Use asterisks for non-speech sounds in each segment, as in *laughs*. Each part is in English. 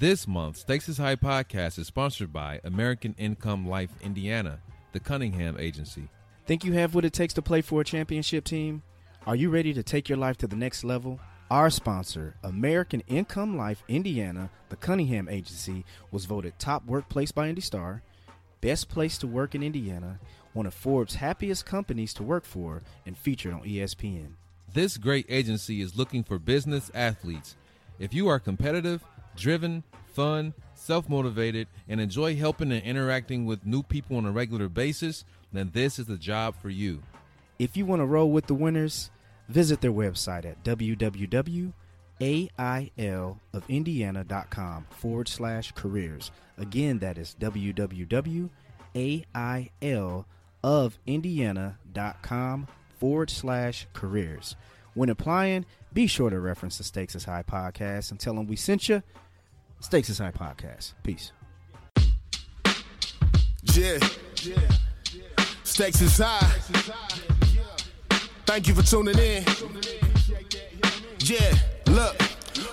This month, Stakes is High podcast is sponsored by American Income Life Indiana, the Cunningham Agency. Think you have what it takes to play for a championship team? Are you ready to take your life to the next level? Our sponsor, American Income Life Indiana, the Cunningham Agency, was voted top workplace by Indy Star, best place to work in Indiana, one of Forbes' happiest companies to work for, and featured on ESPN. This great agency is looking for business athletes. If you are competitive, driven, fun, self motivated, and enjoy helping and interacting with new people on a regular basis, then this is the job for you. If you want to roll with the winners, visit their website at www.ailofIndiana.com forward slash careers. Again, that is www.ailofIndiana.com forward slash careers. When applying, be sure to reference the Stakes is High podcast and tell them we sent you. Stakes High podcast. Peace. Yeah. Yeah. Stakes high. Thank you for tuning in. Yeah, look.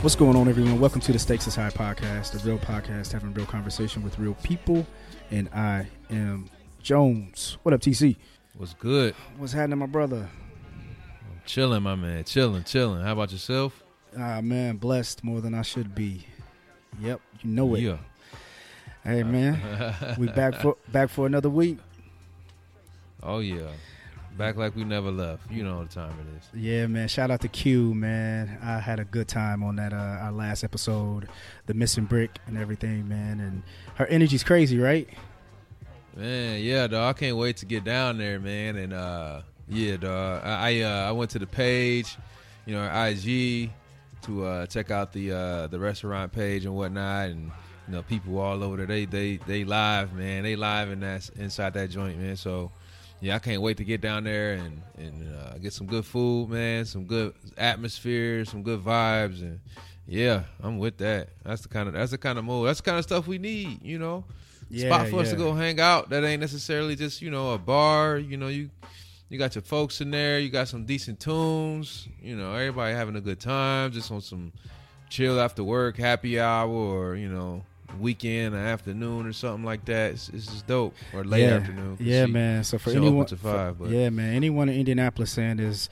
What's going on, everyone? Welcome to the Stakes is High podcast, the real podcast having real conversation with real people. And I am Jones. What up, TC? What's good? What's happening, my brother? Chilling, my man. Chilling, chilling. How about yourself? Ah, man, blessed more than I should be. Yep, you know it. Yeah. Hey, man, we back *laughs* for back for another week. Oh, yeah. Back like we never left. You know the time it is. Yeah, man. Shout out to Q, man. I had a good time on that uh, our last episode, the missing brick and everything, man. And her energy's crazy, right? Man, yeah, dog. I can't wait to get down there, man. And uh yeah, dog. I I, uh, I went to the page, you know, IG to uh check out the uh the restaurant page and whatnot and you know, people all over there they they they live, man. They live in that inside that joint, man. So yeah, I can't wait to get down there and and uh, get some good food, man, some good atmosphere, some good vibes and yeah, I'm with that. That's the kind of that's the kind of move. That's the kind of stuff we need, you know Yeah, spot for us to go hang out that ain't necessarily just you know a bar you know you you got your folks in there you got some decent tunes you know everybody having a good time just on some chill after work happy hour or you know weekend or afternoon or something like that it's, it's just dope or late yeah. afternoon Yeah, she- man. So for anyone, to five for- but yeah, man. Anyone in Indianapolis saying is,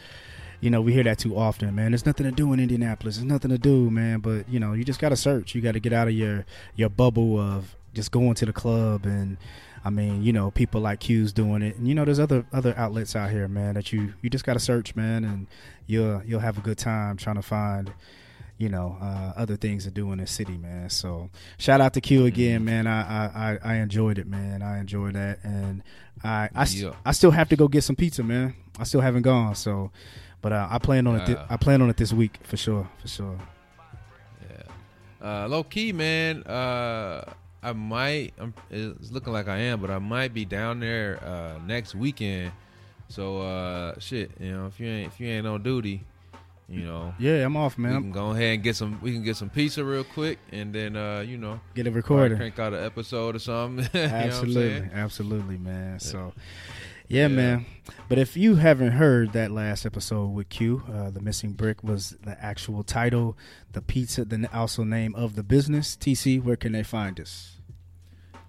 you know, we hear that too often, man. There's nothing to do in Indianapolis. There's nothing to do, man. But you know, you just got to search. You got to get out of your your bubble of just going to the club and. I mean, you know, people like Q's doing it, and you know, there's other other outlets out here, man. That you you just got to search, man, and you'll you'll have a good time trying to find, you know, uh, other things to do in the city, man. So shout out to Q again, man. I I, I, enjoyed it, man. I enjoyed that, and I I, Yeah. I still have to go get some pizza, man. I still haven't gone, so but uh, I plan on it. Yeah. I plan on it this week for sure, for sure. Yeah. Uh, low key, man. Uh, I might. I'm, it's looking like I am, but I might be down there uh, next weekend. So uh, shit, you know, if you ain't if you ain't on duty, you know, Yeah, I'm off, we man. can go ahead and get some. We can get some pizza real quick, and then uh, you know, get it probably recorded. crank out an episode or something. *laughs* absolutely, absolutely, man. So, Yeah. yeah, man. But if you haven't heard that last episode with Q, uh, the missing brick was the actual title, the pizza, the also name of the business. TC, where can they find us?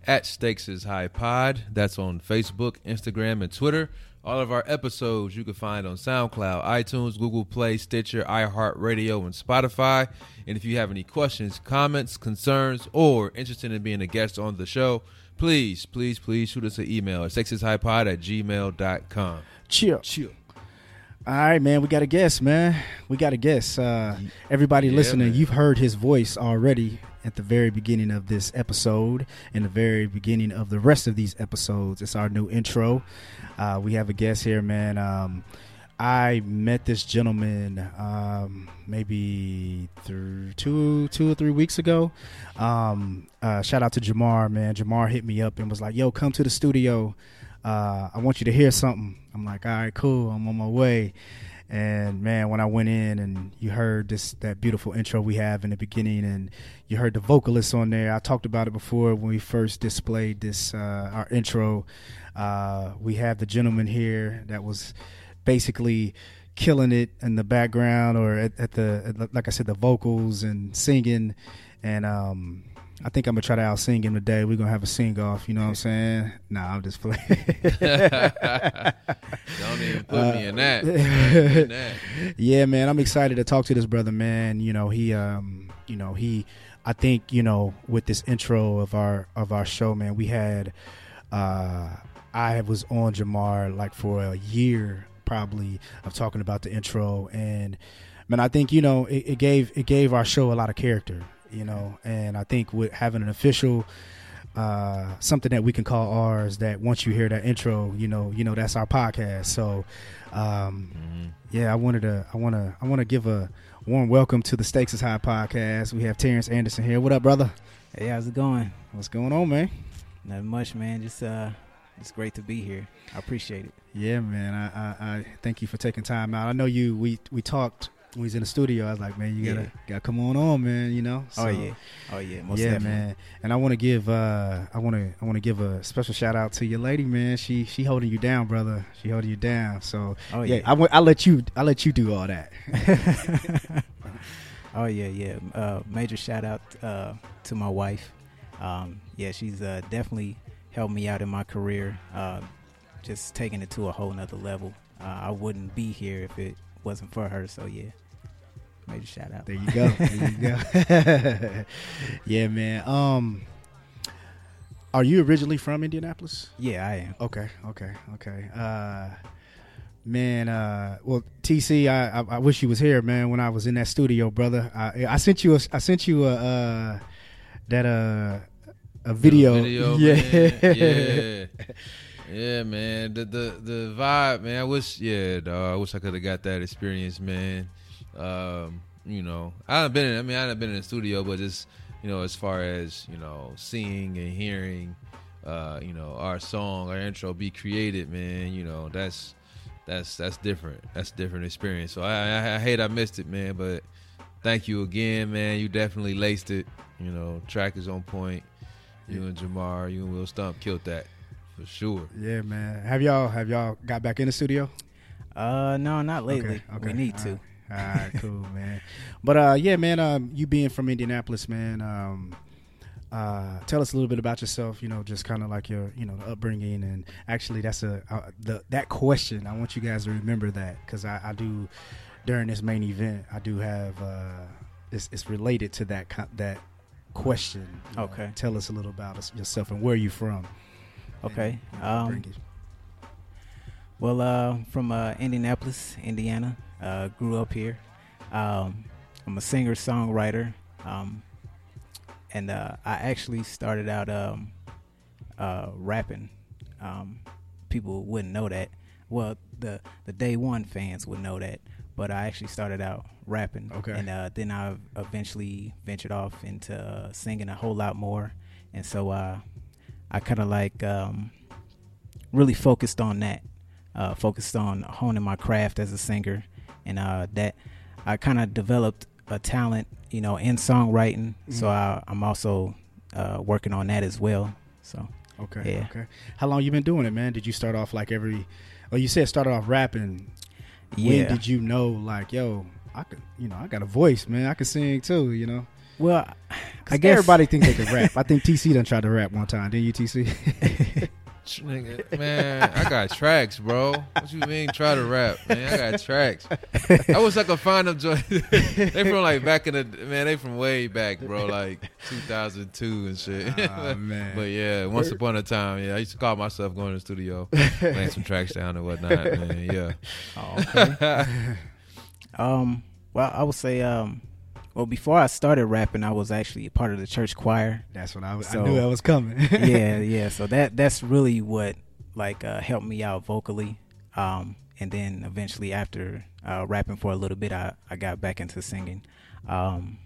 At Stakes is High Pod. That's on Facebook, Instagram, and Twitter. All of our episodes you can find on SoundCloud, iTunes, Google Play, Stitcher, iHeartRadio, and Spotify. And if you have any questions, comments, concerns, or interested in being a guest on the show, please, please, please shoot us an email at stakesishighpod at gmail.com. Chill. Chill. All right, man. We got a guest, man. We got a guest. Uh, everybody Yeah, listening, man. you've heard his voice already at the very beginning of this episode and the very beginning of the rest of these episodes. It's our new intro. Uh, we have a guest here, man. Um, I met this gentleman um, maybe two two or three weeks ago. Um, uh, shout out to Jamar, man. Jamar hit me up and was like, "Yo, come to the studio. Uh, I want you to hear something." I'm like, "All right, cool. I'm on my way." And man, when I went in and you heard this that beautiful intro we have in the beginning, and you heard the vocalists on there, I talked about it before when we first displayed this uh, our intro. Uh, we have the gentleman here that was basically killing it in the background or at, at the at, like I said the vocals and singing and um I think I'm gonna try to out sing him today. We're gonna have a sing off, you know what I'm saying? Nah, I'm just playing. *laughs* Don't even put me in that. in that. yeah, man, I'm excited to talk to this brother, man. You know, he um, you know, he I think, you know, with this intro of our of our show, man, we had uh I was on Jamar like for a year probably of talking about the intro and man i think you know it, it, gave it gave our show a lot of character you know and i think with having an official uh, something that we can call ours that once you hear that intro you know you know that's our podcast so um, mm-hmm. yeah i wanted to i want to i want to give a warm welcome to the stakes is high podcast we have terrance anderson here what up brother hey how's it going what's going on man not much man just uh it's great to be here. I appreciate it. Yeah, man. I, I, I thank you for taking time out. I know you. We we talked when he's in the studio. I was like, man, you gotta yeah. gotta come on on, man. You know. So, oh yeah. Oh yeah. Most yeah, definitely. man. And I want to give uh I want to I want to give a special shout out to your lady, man. She she holding you down, brother. She holding you down. So oh, yeah, yeah. I I let you I let you do all that. *laughs* oh yeah, yeah. Uh, major shout out uh, to my wife. Um, yeah, she's uh, definitely helped me out in my career, uh, just taking it to a whole nother level. Uh, I wouldn't be here if it wasn't for her. So yeah, major shout out. There you go. *laughs* there you go. *laughs* yeah, man. Um, are you originally from Indianapolis? Yeah, I am. Okay, okay, okay. Uh, man, uh, well, TC, I, I, I wish you was here, man. When I was in that studio, brother, I, I sent you a, I sent you a uh, that uh a video. video *laughs* yeah, yeah, yeah, man. The the the vibe, man. I wish, yeah, dog. I wish I could have got that experience, man. Um, you know, I haven't been. In, I mean, I haven't been in the studio, but just you know, as far as you know, seeing and hearing, uh, you know, our song, our intro be created, man. You know, that's that's that's different. That's a different experience. So I, I, I hate I missed it, man. But thank you again, man. You definitely laced it. You know, track is on point. You and Jamar, you and Will Stump killed that for sure. Yeah, man. Have y'all have y'all got back in the studio? Uh, no, not lately. Okay, okay. We need All to. Right. All right, cool, *laughs* man. But uh, yeah, man. Um, you being from Indianapolis, man. Um, uh, tell us a little bit about yourself. You know, just kind of like your, you know, upbringing, and actually, that's a uh, the that question. I want you guys to remember that because I, I, do during this main event. I do have uh, it's, it's related to that that question. Okay. Know, tell us a little about yourself and where you from. Okay. um, well, uh, from uh, Indianapolis, Indiana. Uh, grew up here. Um, I'm a singer songwriter, um, and uh, I actually started out um, uh, rapping. Um, people wouldn't know that. Well, the the day one fans would know that, but I actually started out rapping. Okay. And uh, then I eventually ventured off into uh, singing a whole lot more, and so uh, I kind of like um, really focused on that, uh, focused on honing my craft as a singer, and uh, that I kind of developed a talent, you know, in songwriting. Mm-hmm. So I, am also uh, working on that as well. So. Okay. Yeah. Okay. How long you been doing it, man? Did you start off like every? Oh, you said started off rapping. Yeah. When did you know, like, yo, I could, you know, I got a voice, man. I can sing too, you know. Well, I guess everybody thinks they can rap. I think TC done tried to rap one time, didn't you, TC? Nigga, man, I got tracks, bro. What you mean try to rap, man? I got tracks. I wish I could find them. Joy- *laughs* they from like back in the man. They from way back, bro, like 2002 and shit. Oh, man. but yeah, once upon a time, yeah, I used to call myself going to the studio, laying some tracks down and whatnot. Man, yeah. *laughs* Oh, okay. *laughs* Um, well, I would say, um, well, before I started rapping, I was actually part of the church choir. That's what I was. So, I knew that was coming. *laughs* yeah, *laughs* yeah. So that that's really what like uh, helped me out vocally. Um, and then eventually after uh, rapping for a little bit, I, I got back into singing. Um,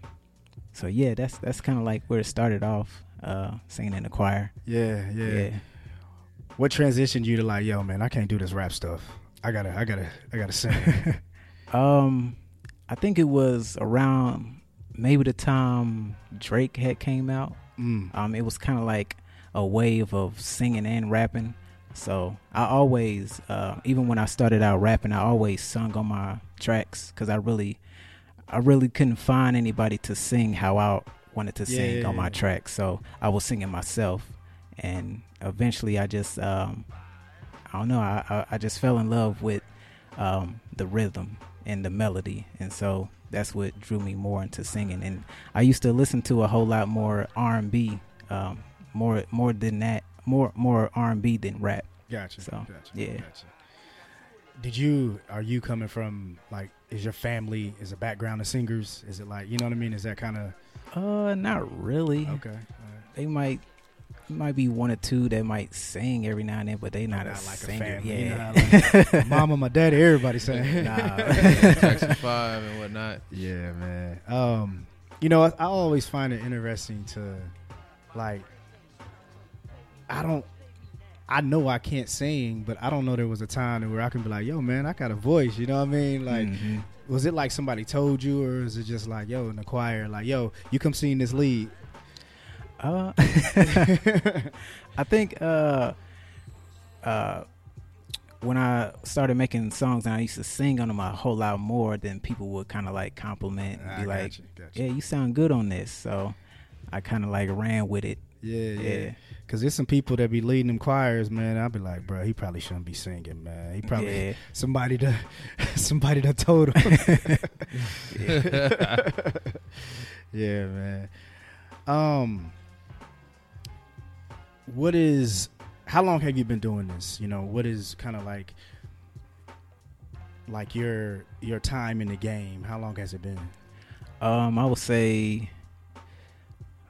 so yeah, that's that's kind of like where it started off, uh, singing in the choir. Yeah, yeah, yeah. What transitioned you to like, yo, man, I can't do this rap stuff. I gotta, I gotta, I gotta sing. *laughs* um, I think it was around maybe the time Drake had came out. Mm. Um, it was kind of like a wave of singing and rapping. So I always, uh, even when I started out rapping, I always sung on my tracks because I really, I really couldn't find anybody to sing how I wanted to Yeah, sing yeah, on my yeah. tracks. So I was singing myself, and eventually I just, um, I don't know, I, I, I just fell in love with um, the rhythm and the melody, and so that's what drew me more into singing. And I used to listen to a whole lot more R and B, um, more more than that, more more R and B than rap. Gotcha. So, gotcha. yeah. Gotcha. Did you? Are you coming from like? Is your family is a background of singers? Is it like you know what I mean? Is that kind of Uh, not really. okay? right. They might might be one or two that might sing every now and then, but they not, Not a like a singer. family, you Yeah. know, *laughs* like My mama, my daddy, everybody saying. Nah. *laughs* Jackson Five and whatnot. Yeah, man. Um, you know, I, I always find it interesting to, like, I don't, I know I can't sing, but I don't know there was a time where I can be like, yo, man, I got a voice. You know what I mean? Like, Mhm. was it like somebody told you, or is it just like, yo, in the choir, like, yo, you come sing this lead? Uh, *laughs* I think uh, uh, when I started making songs and I used to sing on them a whole lot more, then people would kind of like compliment and be like. "Yeah, you sound good on this." So I kind of like ran with it. Yeah, yeah. Yeah. Cause there's some people that be leading them choirs, man. I'll be like, bro, he probably shouldn't be singing, man. He probably Yeah. *laughs* somebody that *laughs* somebody that told him. yeah, man. Um, what is? How long have you been doing this? You know, what is kind of like, like your your time in the game? How long has it been? Um, I would say,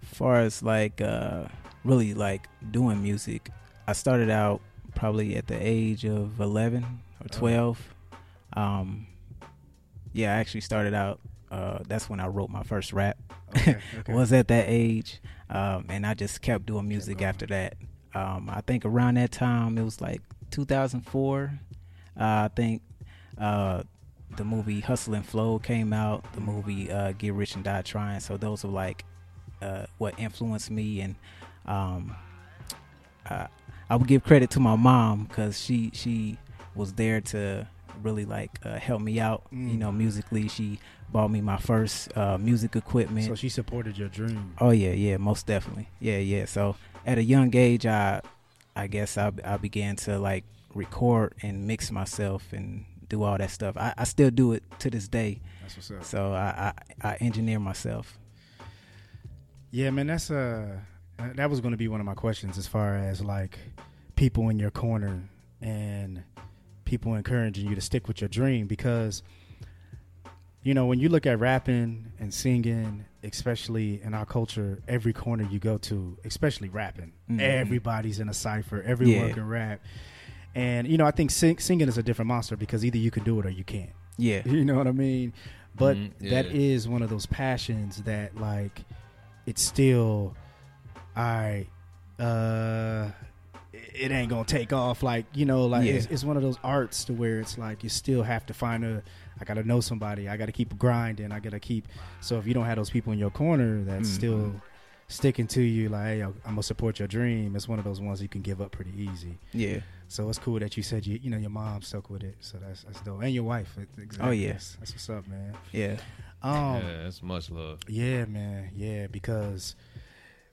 far as like uh, really like doing music, I started out probably at the age of eleven or Oh. twelve. Um, yeah, I actually started out. Uh, that's when I wrote my first rap. Okay, *laughs* okay. was at that age, um, and I just kept doing music going. after that. Um, I think around that time it was like 2004. Uh, I think uh, the movie Hustle and Flow came out. The movie uh, Get Rich and Die Trying. So those were like uh, what influenced me, and um, uh, I would give credit to my mom because she she was there to really like uh, help me out. You Mm. know, musically, she bought me my first uh, music equipment. So she supported your dream. Oh yeah, yeah, most definitely. Yeah, yeah. So at a young age, I, I guess I, I began to like record and mix myself and do all that stuff. I, I still do it to this day. That's what's up. So I, I, I engineer myself. Yeah, man, that's uh that was going to be one of my questions as far as like people in your corner and people encouraging you to stick with your dream because you know, when you look at rapping and singing, especially in our culture, every corner you go to, especially rapping, Mhm. everybody's in a cipher, everyone Yeah. can rap. And you know, I think sing- singing is a different monster because either you can do it or you can't. Yeah. *laughs* You know what I mean? But Mhm, yeah. is one of those passions that like it's still I uh it ain't gonna take off like you know like Yeah. it's, it's one of those arts to where it's like you still have to find a I gotta know somebody I gotta keep grinding I gotta keep so if you don't have those people in your corner that's Mhm. still sticking to you like hey I'm gonna support your dream it's one of those ones you can give up pretty easy Yeah. so it's cool that you said you you know your mom stuck with it so that's that's dope and your wife exactly. Oh, yeah. that's, that's what's up man Yeah. um yeah, that's much love. yeah, man. Yeah, because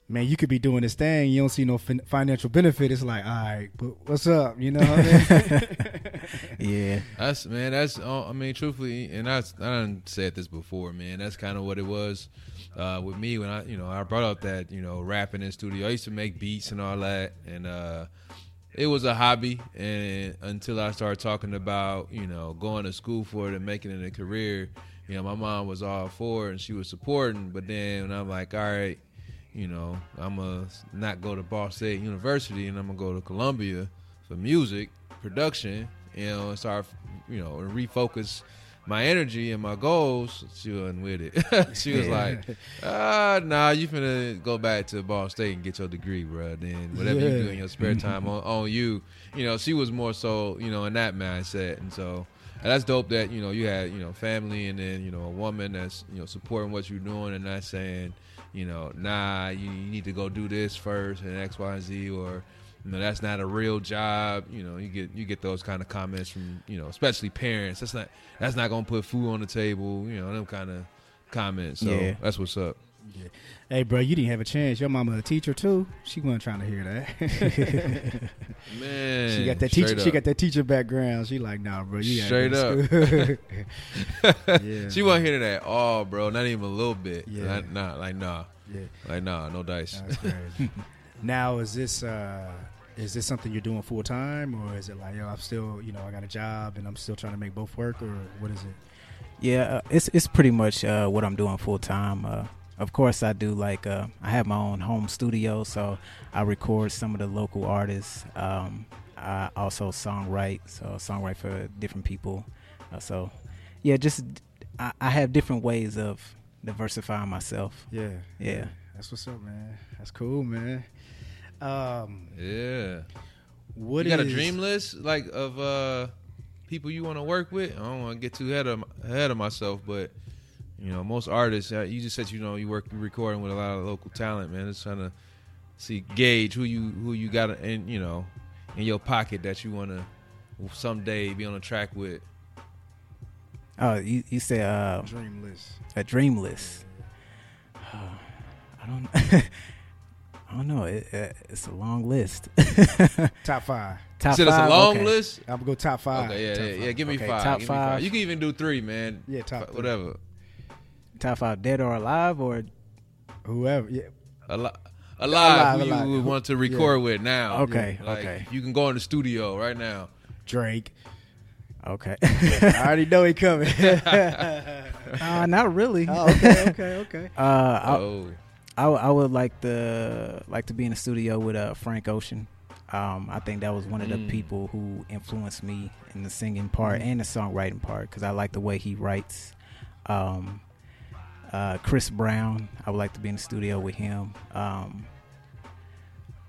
man, you could be doing this thing, you don't see no fin- financial benefit. It's like, all right, but what's up? You know what I mean? *laughs* Yeah. That's man. That's uh, I mean, truthfully, and I I done said this before, man. That's kind of what it was uh, with me when I you know I brought up that you know rapping in studio. I used to make beats and all that, and uh, it was a hobby. And until I started talking about you know going to school for it and making it a career, you know, my mom was all for it and she was supporting. But then when I'm like, all right, you know, I'm gonna not go to Ball State University and I'm gonna go to Columbia for music production you know, and start, you know, and refocus my energy and my goals, she wasn't with it. *laughs* she was like, ah, nah, you finna go back to Ball State and get your degree, bro. Then whatever you do in your spare time on, on you, you know, she was more so, you know, in that mindset. And so and that's dope that, you know, you had, you know, family and then, you know, a woman that's, you know, supporting what you're doing and not saying, you know, nah, you, you need to go do this first and X, Y, and Z or you know that's not a real job. You know you get you get those kind of comments from you know especially parents. That's not that's not gonna put food on the table you know them kind of comments. So Yeah. that's what's up Yeah. Hey, bro, you didn't have a chance. Your mama a teacher too. She wasn't trying to hear that. *laughs* man she got that straight teacher. She got that teacher background. She like, nah, bro, you Straight up. *laughs* yeah, she wasn't hearing that at all bro not even a little bit Yeah. Not- nah like nah Yeah, like nah no dice that's crazy. *laughs* now, is this uh, is this something you're doing full time, or is it like, yo, I'm still, you know, I got a job and I'm still trying to make both work, or what is it? Yeah, uh, it's it's pretty much uh, what I'm doing full time. Uh, of course, I do like uh, I have my own home studio, so I record some of the local artists. Um, I also songwrite, so I songwrite for different people. Uh, so, yeah, just I, I have different ways of diversifying myself. Yeah, Yeah. that's what's up, man. That's cool, man. Um, yeah what you got a dream list like of uh people you want to work with i don't want to get too ahead of ahead of myself but you know most artists uh, you just said you know you work you're recording with a lot of local talent man just trying to see gauge who you who you got in you know in your pocket that you want to someday be on a track with Oh, you you said uh, dream list? a dream list. I don't. *laughs* I don't know. It, uh, it's a long list. *laughs* Top five. Top Said it's a five? long Okay. list I'm gonna go top five. okay yeah Top yeah, five. yeah give me Okay, five top give me five five. you can even do three man Yeah, top F- three. whatever Top five, dead or alive, or Whoever. Yeah. a lot alive, Alive, who you would want to record with now Okay, like, okay. you can go in the studio right now Drake. okay. *laughs* I already know he coming. *laughs* uh, not really. oh, okay, okay, okay. *laughs* Uh, I, oh I, w- I would like to like to be in the studio with uh, Frank Ocean. Um, I think that was one of the Mm. people who influenced me in the singing part and the songwriting part because I like the way he writes. Um, uh, Chris Brown, I would like to be in the studio with him. Um,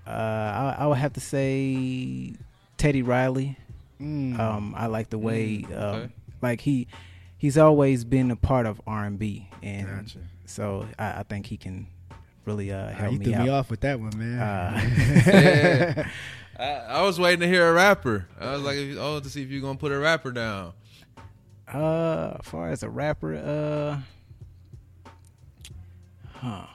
uh, I, I would have to say Teddy Riley. Mm. Um, I like the way, Mm, um, okay. like he he's always been a part of R and B, and Gotcha. so I, I think he can really uh, Ah, help you me threw out. me off with that one, man. Uh, *laughs* Yeah. I, I was waiting to hear a rapper. I was like, if you- oh, to see if you're gonna put a rapper down. Uh, as far as a rapper, uh, huh?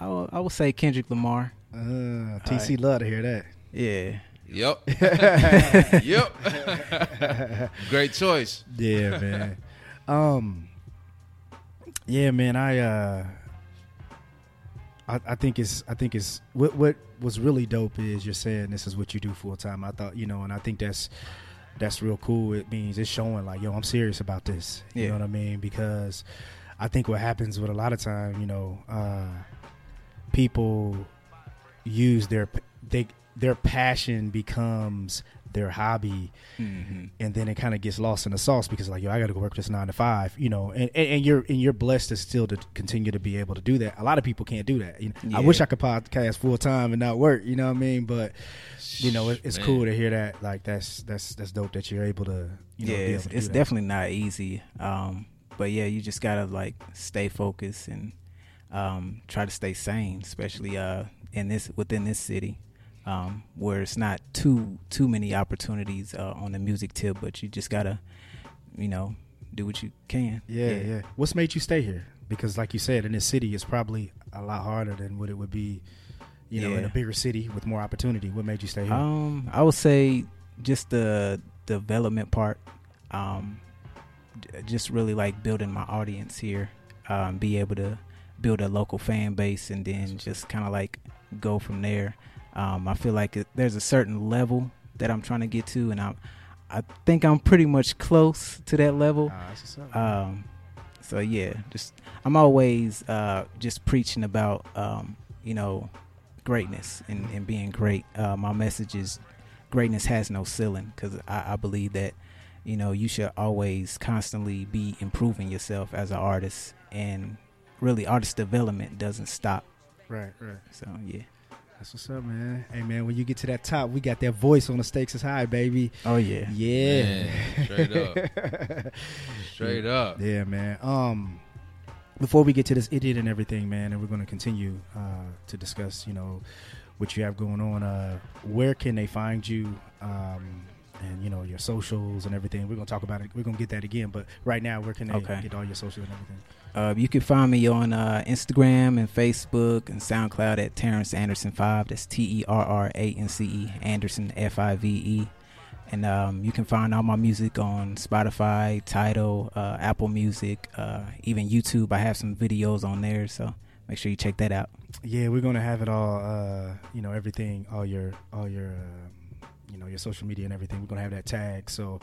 I will, I would say Kendrick Lamar. Uh, TC love to hear that. Yeah, Yep. *laughs* yep. *laughs* Great choice. Yeah, man. um, yeah, man. I uh, I, I think it's I think it's what what was really dope is you're saying this is what you do full time. I thought you know, and I think that's that's real cool. It means it's showing like yo, I'm serious about this. You Yeah. know what I mean? Because I think what happens with a lot of time, you know, uh, people use their they their passion becomes their hobby mm-hmm. and then it kind of gets lost in the sauce because like yo I got to go work this nine to five you know and, and, and you're and you're blessed to still to continue to be able to do that a lot of people can't do that you know, I wish I could podcast full time and not work you know what I mean but you know it, it's Man. cool to hear that like that's that's that's dope that you're able to you know yeah, it's, it's definitely not easy. Um, but yeah, you just gotta like stay focused and um, try to stay sane, especially uh, in this within this city, um, where it's not too too many opportunities uh, on the music tip, but you just gotta, you know, do what you can. yeah, yeah. what's made you stay here? Because like you said in this city it's probably a lot harder than what it would be you know in a bigger city with more opportunity. What made you stay here? Um, I would say just the development part. Um, just really like building my audience here. Um, be able to build a local fan base and then just kind of like go from there. Um, I feel like it, there's a certain level that I'm trying to get to, and I'm I think I'm pretty much close to that level. Ah, that's what's up. Um, so yeah, just I'm always uh, just preaching about um, you know greatness and, and being great. Uh, my message is greatness has no ceiling because I, I believe that you know you should always constantly be improving yourself as an artist and really artist development doesn't stop Right, right. so yeah That's what's up, man. Hey, man, when you get to that top, we got that voice on the stakes is high, baby. oh yeah Yeah. Man, straight up. *laughs* Straight up. Yeah, man. Um, before we get to this idiot and everything, man, and we're going to continue uh, to discuss, you know, what you have going on. Uh, where can they find you? Um, and you know your socials and everything. We're gonna talk about it. We're gonna get that again. But right now, where can they Okay. get all your socials and everything? Uh, you can find me on uh, Instagram and Facebook and SoundCloud at Terrance Anderson Five. That's T E R R A N C E Anderson F I V E. And um, you can find all my music on Spotify, Tidal, uh, Apple Music, uh, even YouTube. I have some videos on there, so make sure you check that out. Yeah, we're gonna have it all. Uh, you know, everything, all your, all your, um, you know, your social media and everything. We're gonna have that tag. So,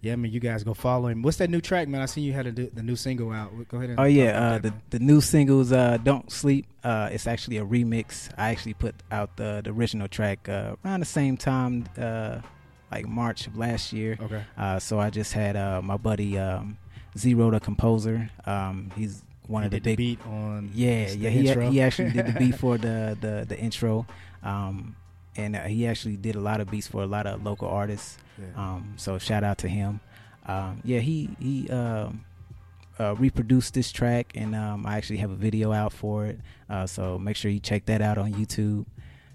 yeah, I mean, you guys go follow him. What's that new track, man? I seen you had a, the new single out. Go ahead. And Oh yeah, uh, that, the man. the new singles uh, "Don't Sleep." Uh, it's actually a remix. I actually put out the, the original track uh, around the same time, uh, like March of last year. okay. Uh, so I just had uh, my buddy um, Zero, the composer. Um, he's one He of the big. beat on. yeah, the yeah. He, he actually did the beat *laughs* for the the, the intro, um, and uh, he actually did a lot of beats for a lot of local artists. Yeah. Um, so shout out to him. Um, yeah, he he um, uh, reproduced this track, and um, I actually have a video out for it. Uh, so make sure you check that out on YouTube.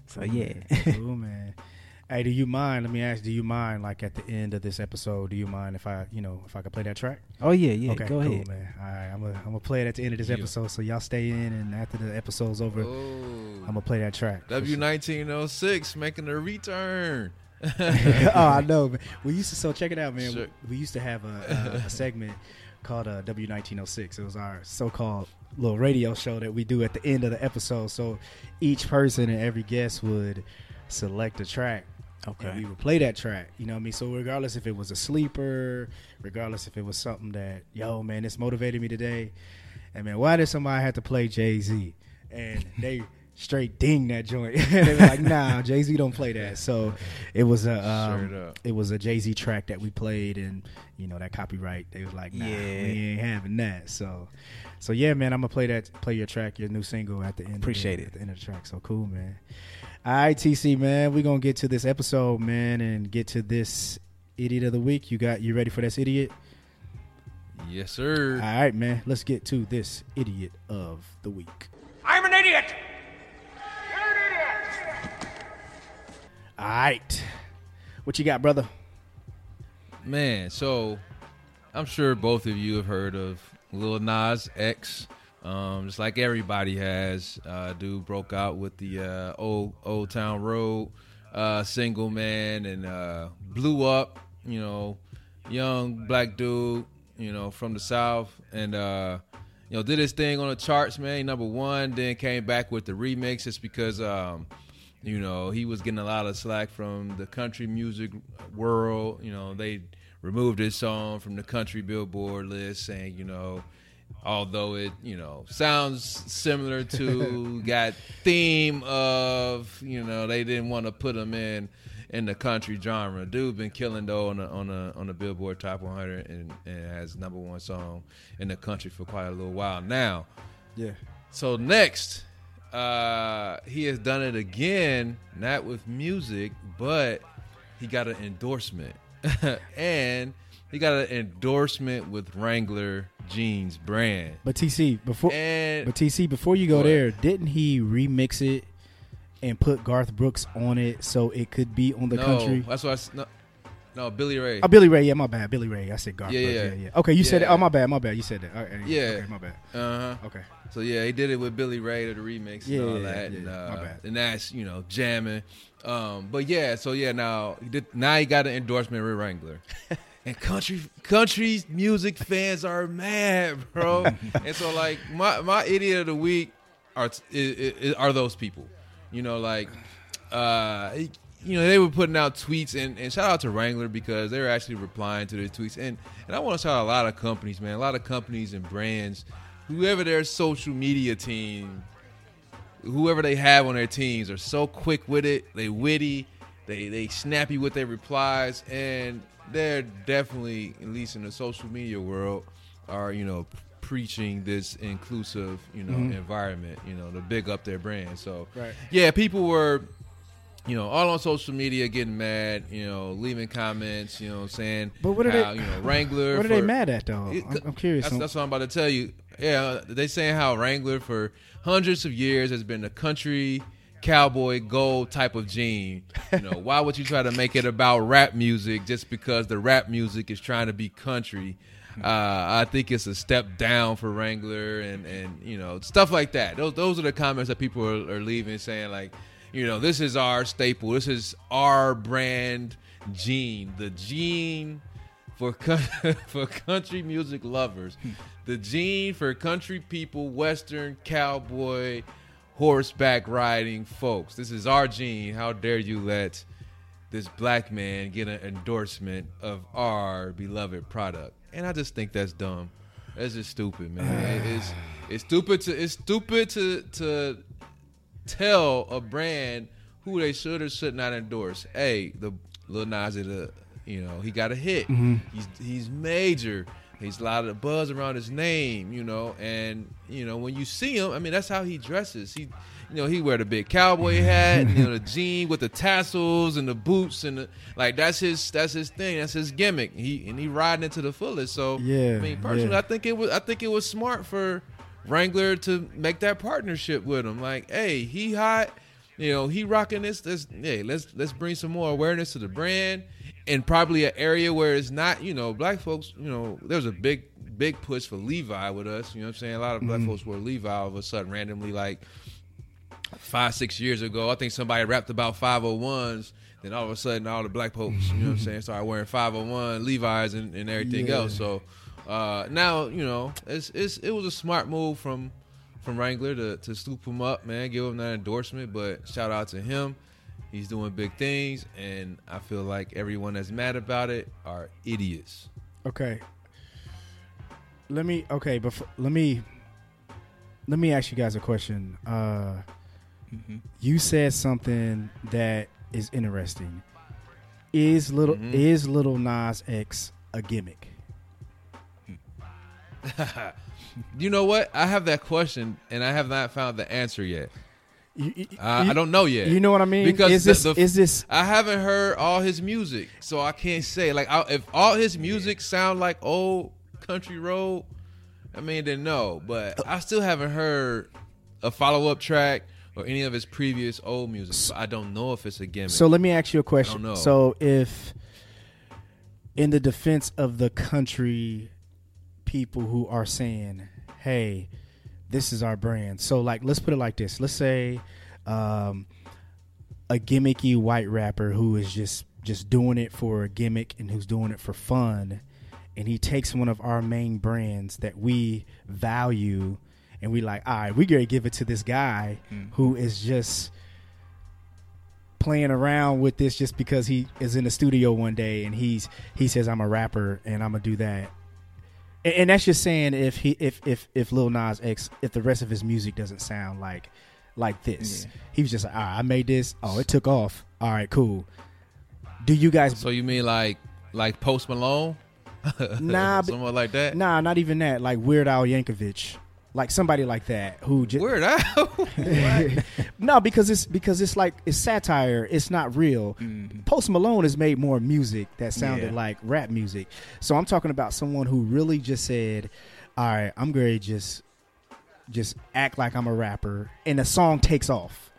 So yeah, cool man. *laughs* Hey, do you mind? Let me ask. Do you mind, like at the end of this episode, do you mind if I, you know, if I could play that track? oh yeah, yeah. okay, go cool, ahead. man. All right, I'm gonna I'm gonna play it at the end of this Yeah. episode, so y'all stay in, and after the episode's over, Oh. I'm gonna play that track. W nineteen oh six making a return. *laughs* oh, I know. Man. We used to so check it out, man. Sure. We used to have a, a, a segment called uh, W1906. It was our so-called little radio show that we do at the end of the episode. So each person and every guest would select a track. And Okay. we would play that track. You know what I mean? So regardless if it was a sleeper, regardless if it was something that, yo, man, this motivated me today. And man, why did somebody have to play Jay Z? And they straight ding that joint. *laughs* they were like, nah, Jay Z don't play that. So it was a um, it was a Jay Z track that we played, and you know that copyright. They was like, nah, Yeah. we ain't having that. So, so yeah, man, I'm gonna play that, play your track, your new single at the end. Appreciate of the, it. At the end of the track. So cool, man. All right, TC, man, we're gonna get to this episode, man, and get to this idiot of the week. You got you ready for this idiot? Yes, sir. All right, man. Let's get to this idiot of the week. I'm an idiot. All right, what you got, brother? Man, so I'm sure both of you have heard of Lil Nas X. Um, just like everybody has, uh, dude broke out with the uh, old Old Town Road uh, single, man, and uh, blew up. You know, young black dude, you know, from the south, and uh, you know, did his thing on the charts, man. Number one, then came back with the remix. It's because um, you know, he was getting a lot of slack from the country music world. You know, they removed his song from the country billboard list, saying, you know, although it, you know, sounds similar to, *laughs* got theme of, you know, they didn't want to put him in in the country genre. Dude been killing though on the on the on the Billboard Top 100 and, and has number one song in the country for quite a little while now. Yeah. So next, uh, he has done it again, not with music, but he got an endorsement, *laughs* and he got an endorsement with Wrangler jeans brand. But TC, before And but TC, before you go Go there, didn't he remix it and put Garth Brooks on it so it could be on the no, country? that's why. I No, no, Billy Ray. Oh, Billy Ray. Yeah, my bad. Billy Ray. I said Garth Yeah, Brooks. yeah. Yeah, yeah. Okay, you said it. Oh, my bad. My bad. You said that. All right, Yeah. Okay, my bad. Uh huh. Okay. So yeah, he did it with Billy Ray to the remix Yeah, and all yeah, that, yeah, and, uh, My bad. and that's you know jamming. Um, but yeah, so yeah, now he did, now he got an endorsement with Wrangler, *laughs* and country country music fans are mad, bro. *laughs* and so like my my idiot of the week are are those people, you know, like uh. You know they were putting out tweets and, and shout out to Wrangler because they were actually replying to their tweets and and I want to shout out a lot of companies man a lot of companies and brands whoever their social media team, whoever they have on their teams, are so quick with it. They witty, they they snappy with their replies, and they're definitely, at least in the social media world, are you know preaching this inclusive you know Mhm. environment. You know to big up their brand. So Right. yeah, people were, you know, all on social media getting mad, you know, leaving comments, you know, saying, But what are how, they- you know, Wrangler. *laughs* What are they mad at though? It- I'm, I'm curious. That's, that's what I'm about to tell you. Yeah, they saying how Wrangler for hundreds of years has been a country cowboy gold type of jean. You know, why would you try to make it about rap music just because the rap music is trying to be country? Uh, I think it's a step down for Wrangler and, and you know stuff like that. Those those are the comments that people are, are leaving saying like, you know, this is our staple. This is our brand jean. The jean for *laughs* for country music lovers, the jean for country people, western cowboy, horseback riding folks. This is our jean. How dare you let this black man get an endorsement of our beloved product? And I just think that's dumb. That's just stupid, man. It's it's stupid to it's stupid to to tell a brand who they should or should not endorse. Hey, the Lil Nas you know he got a hit. Mm-hmm. He's he's major. He's a lot of buzz around his name, you know, and you know when you see him, I mean that's how he dresses. He, you know, he wear the big cowboy hat, you know, the *laughs* jean with the tassels and the boots and the like. That's his that's his thing. That's his gimmick. He and he riding it to the fullest. So Yeah, I mean personally, yeah. I think it was I think it was smart for Wrangler to make that partnership with him. Like, hey, he hot, you know, he rocking this. This, hey, let's let's bring some more awareness to the brand, and probably an area where it's not, you know, black folks. You know, there was a big big push for Levi with us. You know what I'm saying? A lot of black folks wore Levi all of a sudden randomly, like five six years ago. I think somebody rapped about 501s. Then all of a sudden, all the black folks, you know what I'm saying, *laughs* started wearing 501 Levi's and, and everything Yeah. else. So uh, now, you know, it's, it's it was a smart move from from Wrangler to, to scoop him up, man, give him that endorsement. But shout out to him. He's doing big things, and I feel like everyone that's mad about it are idiots. Okay. Let me okay, before let me let me ask you guys a question. Uh you said something that is interesting. Is little Mhm. is little Nas X a gimmick? *laughs* You know what? I have that question, and I have not found the answer yet. You, you- I, you- I don't know yet. You know what I mean? Because is the- this the- is this I haven't heard all his music, so I can't say. Like, I, if all his music sound like old country road, I mean, then no. But I still haven't heard a follow up track or any of his previous old music. So I don't know if it's a gimmick. So let me ask you a question. know. So if in the defense of the country people who are saying, "Hey, this is our brand." So like let's put it like this. Let's say um, a gimmicky white rapper who is just just doing it for a gimmick and who's doing it for fun and he takes one of our main brands that we value and we like, "All right, we to give it to this guy who is just playing around with this just because he is in the studio one day and he's he says I'm a rapper and I'm gonna do that. And, and that's just saying if he if if if Lil Nas X if the rest of his music doesn't sound like like this, Yeah. he was just like, all right, I made this. Oh, it took off. All right, cool. Do you guys? So you mean like like Post Malone? *laughs* Nah, someone like that. Nah, not even that. Like Weird Al Yankovic, like somebody like that who just Weird Al. no, because it's because it's like it's satire. It's not real. Post Malone has made more music that sounded Yeah. like rap music. So I'm talking about someone who really just said, "All right, I'm going to just just act like I'm a rapper," and the song takes off,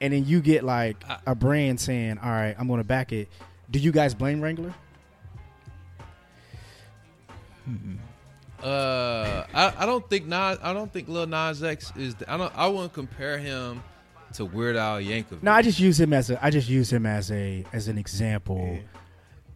and then you get like a brand saying, "All right, I'm going to back it." Do you guys blame Wrangler? Uh, I, I don't think Nas. I don't think Lil Nas X is. The, I don't. I wouldn't compare him to Weird Al Yankovic. No, I just use him as a. I just use him as a as an example.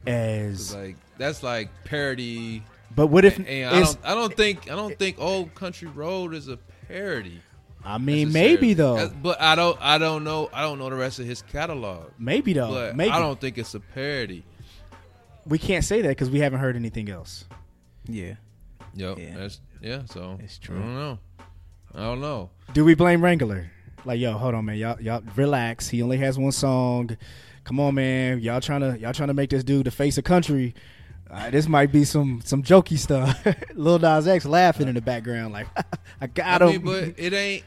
It's As like that's like parody. but what if And I don't. I don't think. I don't think Old Country Road is a parody. I mean, maybe though. That's- But I don't. I don't know. I don't know the rest of his catalog. Maybe though. But maybe I don't think it's a parody. we can't say that because we haven't heard anything else. Yeah. Yep. Yeah. That's yeah. So It's true. I don't know. I don't know. Do we blame Wrangler? Like, yo, hold on, man. Y'all, y'all relax. He only has one song. come on, man, y'all trying to y'all trying to make this dude the face of country. Uh, this might be some some jokey stuff. *laughs* Lil Nas X laughing in the background, like *laughs* I got I him. but it ain't.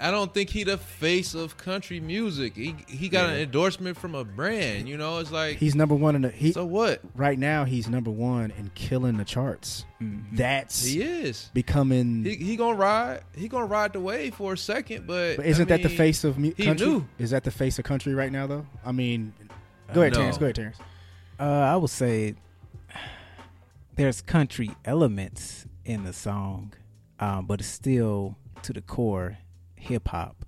I don't think he the face of country music. He he got an endorsement from a brand. You know, it's like he's number one in the he so what? right now. He's number one in killing the charts. That's He is. becoming. He he gonna ride. He gonna ride the wave for a second, but but isn't I that the face of mu- he country? knew. Is that the face of country right now, though? I mean, go ahead, no. Terrance. Go ahead, Terrance. Uh, I would say there's country elements in the song, um, but it's still to the core hip hop,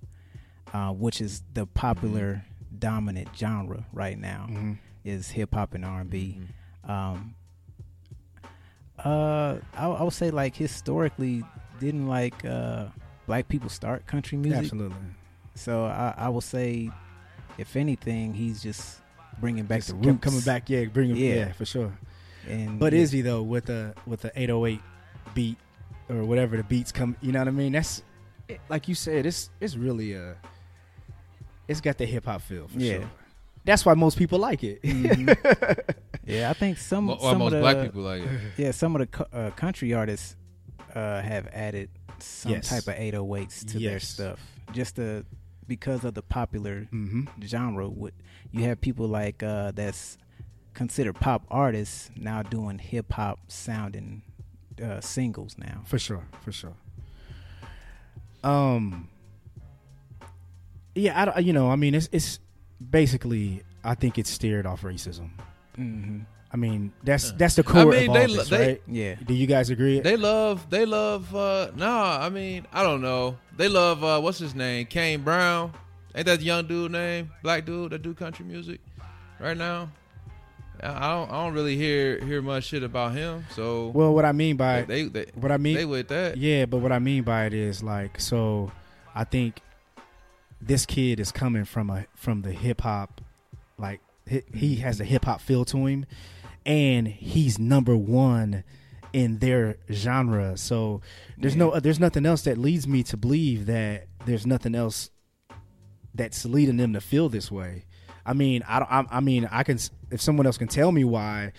uh, which is the popular dominant genre right now. Mhm. Is hip hop and R and B. Mm-hmm. Um, uh, I, I would say like historically, didn't like uh, black people start country music? Absolutely. So I, I will say, if anything, he's just bringing back Just the roots. coming back, yeah, bring him, yeah. Yeah. for sure. And But yeah. is he though with the with the 808 beat or whatever the beats come? You know what I mean? That's it, like you said. It's it's really uh it's got the hip hop feel for Yeah. sure. That's why most people like it. Mhm. *laughs* yeah, I think some Mo- some almost of the black people like it. yeah some of the uh, country artists uh, have added some Yes. type of 808s to their stuff just to because of the popular hmm genre. What you have people like uh, that's considered pop artists now doing hip hop sounding uh, singles now. For sure, for sure. Um. Yeah, I don't, you know, I mean, it's it's basically, I think it's steered off racism. hmm I mean, that's Yeah. that's the core I mean, of all they- this, they- right? Yeah, Do you guys agree? They love. They love. uh Nah, I mean, I don't know. They love. uh What's his name? Kane Brown. Ain't that the young dude name? Black dude that do country music right now. I don't. I don't really hear hear much shit about him. So well, what I mean by they, they what I mean they with that. Yeah, but what I mean by it is like so I think this kid is coming from a from the hip hop like he, he has a hip hop feel to him and he's number 1 in their genre. So there's no there's nothing else that leads me to believe that there's nothing else that's leading them to feel this way. I mean, I don't I, I mean, I can if someone else can tell me why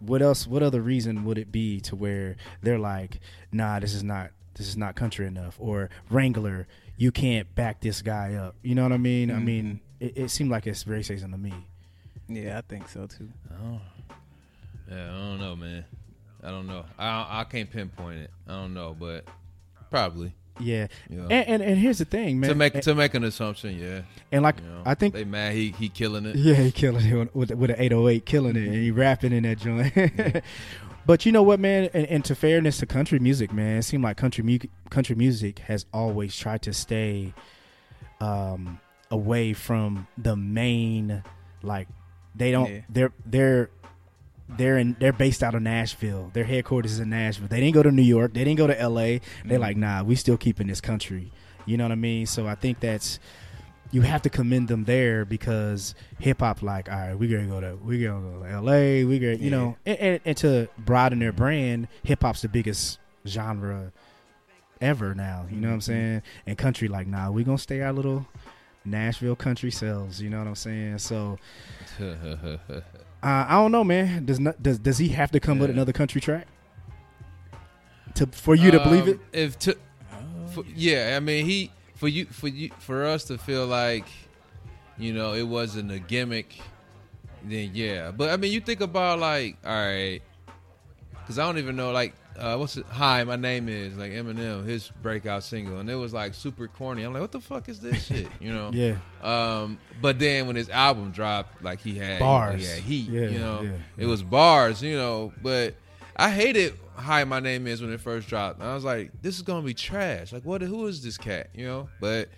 what else what other reason would it be to where they're like nah this is not this is not country enough or wrangler you can't back this guy up you know what i mean i mean mm-hmm. it, it seemed like it's racism to me yeah, I think so too. Oh. Yeah, I don't know, man. I don't know. I I can't pinpoint it. I don't know, but probably. Yeah You know. and, and and here's the thing man to make and, to make an assumption, yeah. and like You know, i think they mad he he killing it. Yeah, he killing it with with an 808, killing it, and he rapping in that joint. *laughs* but you know what, man? And, and to fairness to country music, man, it seemed like country mu- country music has always tried to stay um, away from the main. Like they don't. Yeah. They're they're they're in they're based out of Nashville. Their headquarters is in Nashville. They didn't go to New York. They didn't go to L.A. They're mm-hmm. like, nah, we still keeping this country. You know what I mean? So I think that's you have to commend them there because hip hop, like, all right, we gonna go to we gonna go to L.A. We gonna you Yeah. know, and, and, and to broaden their brand, hip hop's the biggest genre ever now. You know what I'm mm-hmm. saying? And country, like, nah, we gonna stay our little Nashville country selves. You know what I'm saying? So *laughs* uh, I don't know, man. Does not does does he have to come with another country track to for you to believe Um, it? If to, for, yeah, I mean he for you for you for us to feel like you know it wasn't a gimmick, then yeah. But I mean you think about like all right, because I don't even know like uh, what's it? Hi, my name is like Eminem, his breakout single, and it was like super corny. I'm like, what the fuck is this shit? You know? *laughs* Yeah, Um, but then when his album dropped, like he had Bars. he had heat. Yeah, you know, yeah, it was bars. You know, but I hated "Hi, My Name Is" when it first dropped. I was like, this is gonna be trash. Like, what? Who is this cat? You know, but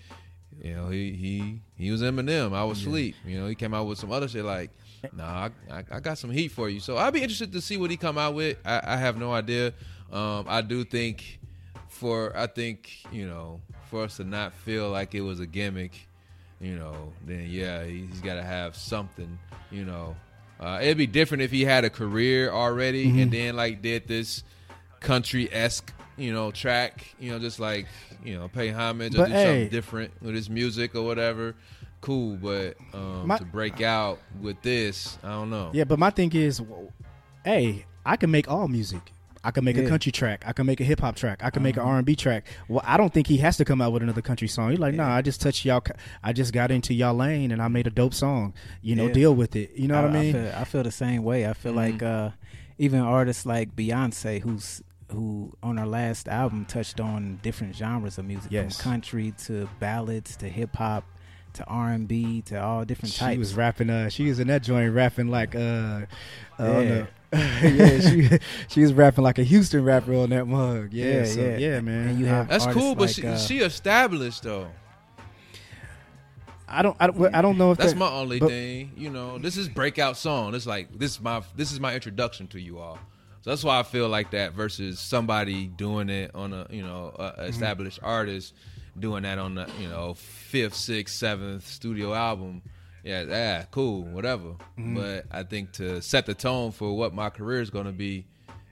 you know, he he he was Eminem. I was sleep. You know, he came out with some other shit like. Nah, I, I, I got some heat for you. So I'd be interested to see what he come out with. I, I have no idea. Um, I do think for I think you know for us to not feel like it was a gimmick, you know, then yeah, he's got to have something. You know, uh, it'd be different if he had a career already Mm-hmm. and then like did this country esque, you know, track. You know, just like you know, pay homage or do hey- something different with his music or whatever. Cool, but um, My- to break out with this, I don't know. Yeah, but my thing is, hey, I can make all music. I can make a country track. I can make a hip hop track. I can make an Uh-huh. R and B track. Well, I don't think he has to come out with another country song. He's like, nah, I just touched y'all. I just got into y'all lane and I made a dope song. You know, Yeah. deal with it. You know what I mean? feel, I feel the same way. I feel Mhm. like uh, even artists like Beyonce, who's who on her last album touched on different genres of music, Yes. from country to ballads to hip hop to R and B to all different she types. She was rapping. Uh, she was in that joint rapping like uh, uh on Yeah. the- *laughs* yeah, she she was rapping like a Houston rapper on that mug. Yeah, Yeah, so, yeah. yeah, man. And you have That's cool, but like, she, uh, she established though. I don't, I don't, I don't know if That's that, my only but- thing. You know, this is breakout song. It's like this is my this is my introduction to you all. So that's why I feel like that versus somebody doing it on a you know a Mm-hmm. established artist doing that on the you know fifth, sixth, seventh studio album. Yeah, yeah, cool, whatever. Mm-hmm. But I think to set the tone for what my career is going to be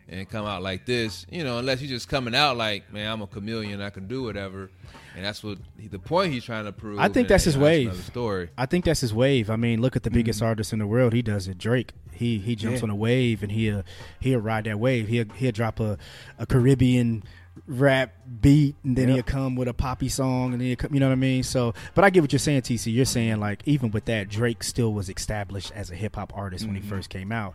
and come out like this, you know, unless you're just coming out like, man, I'm a chameleon, I can do whatever, and that's what he, the point he's trying to prove. I think that's his wave. story. I think that's his wave. I mean, look at the biggest Mm-hmm. artist in the world. He does it. Drake. He he jumps Yeah. on a wave and he'll he'll ride that wave. He'll he'll drop a, a Caribbean rap beat and then Yep. he'll come with a poppy song and then come, you know what I mean. So, but I get what you're saying, TC. You're saying like even with that, Drake still was established as a hip hop artist when he Mhm. first came out.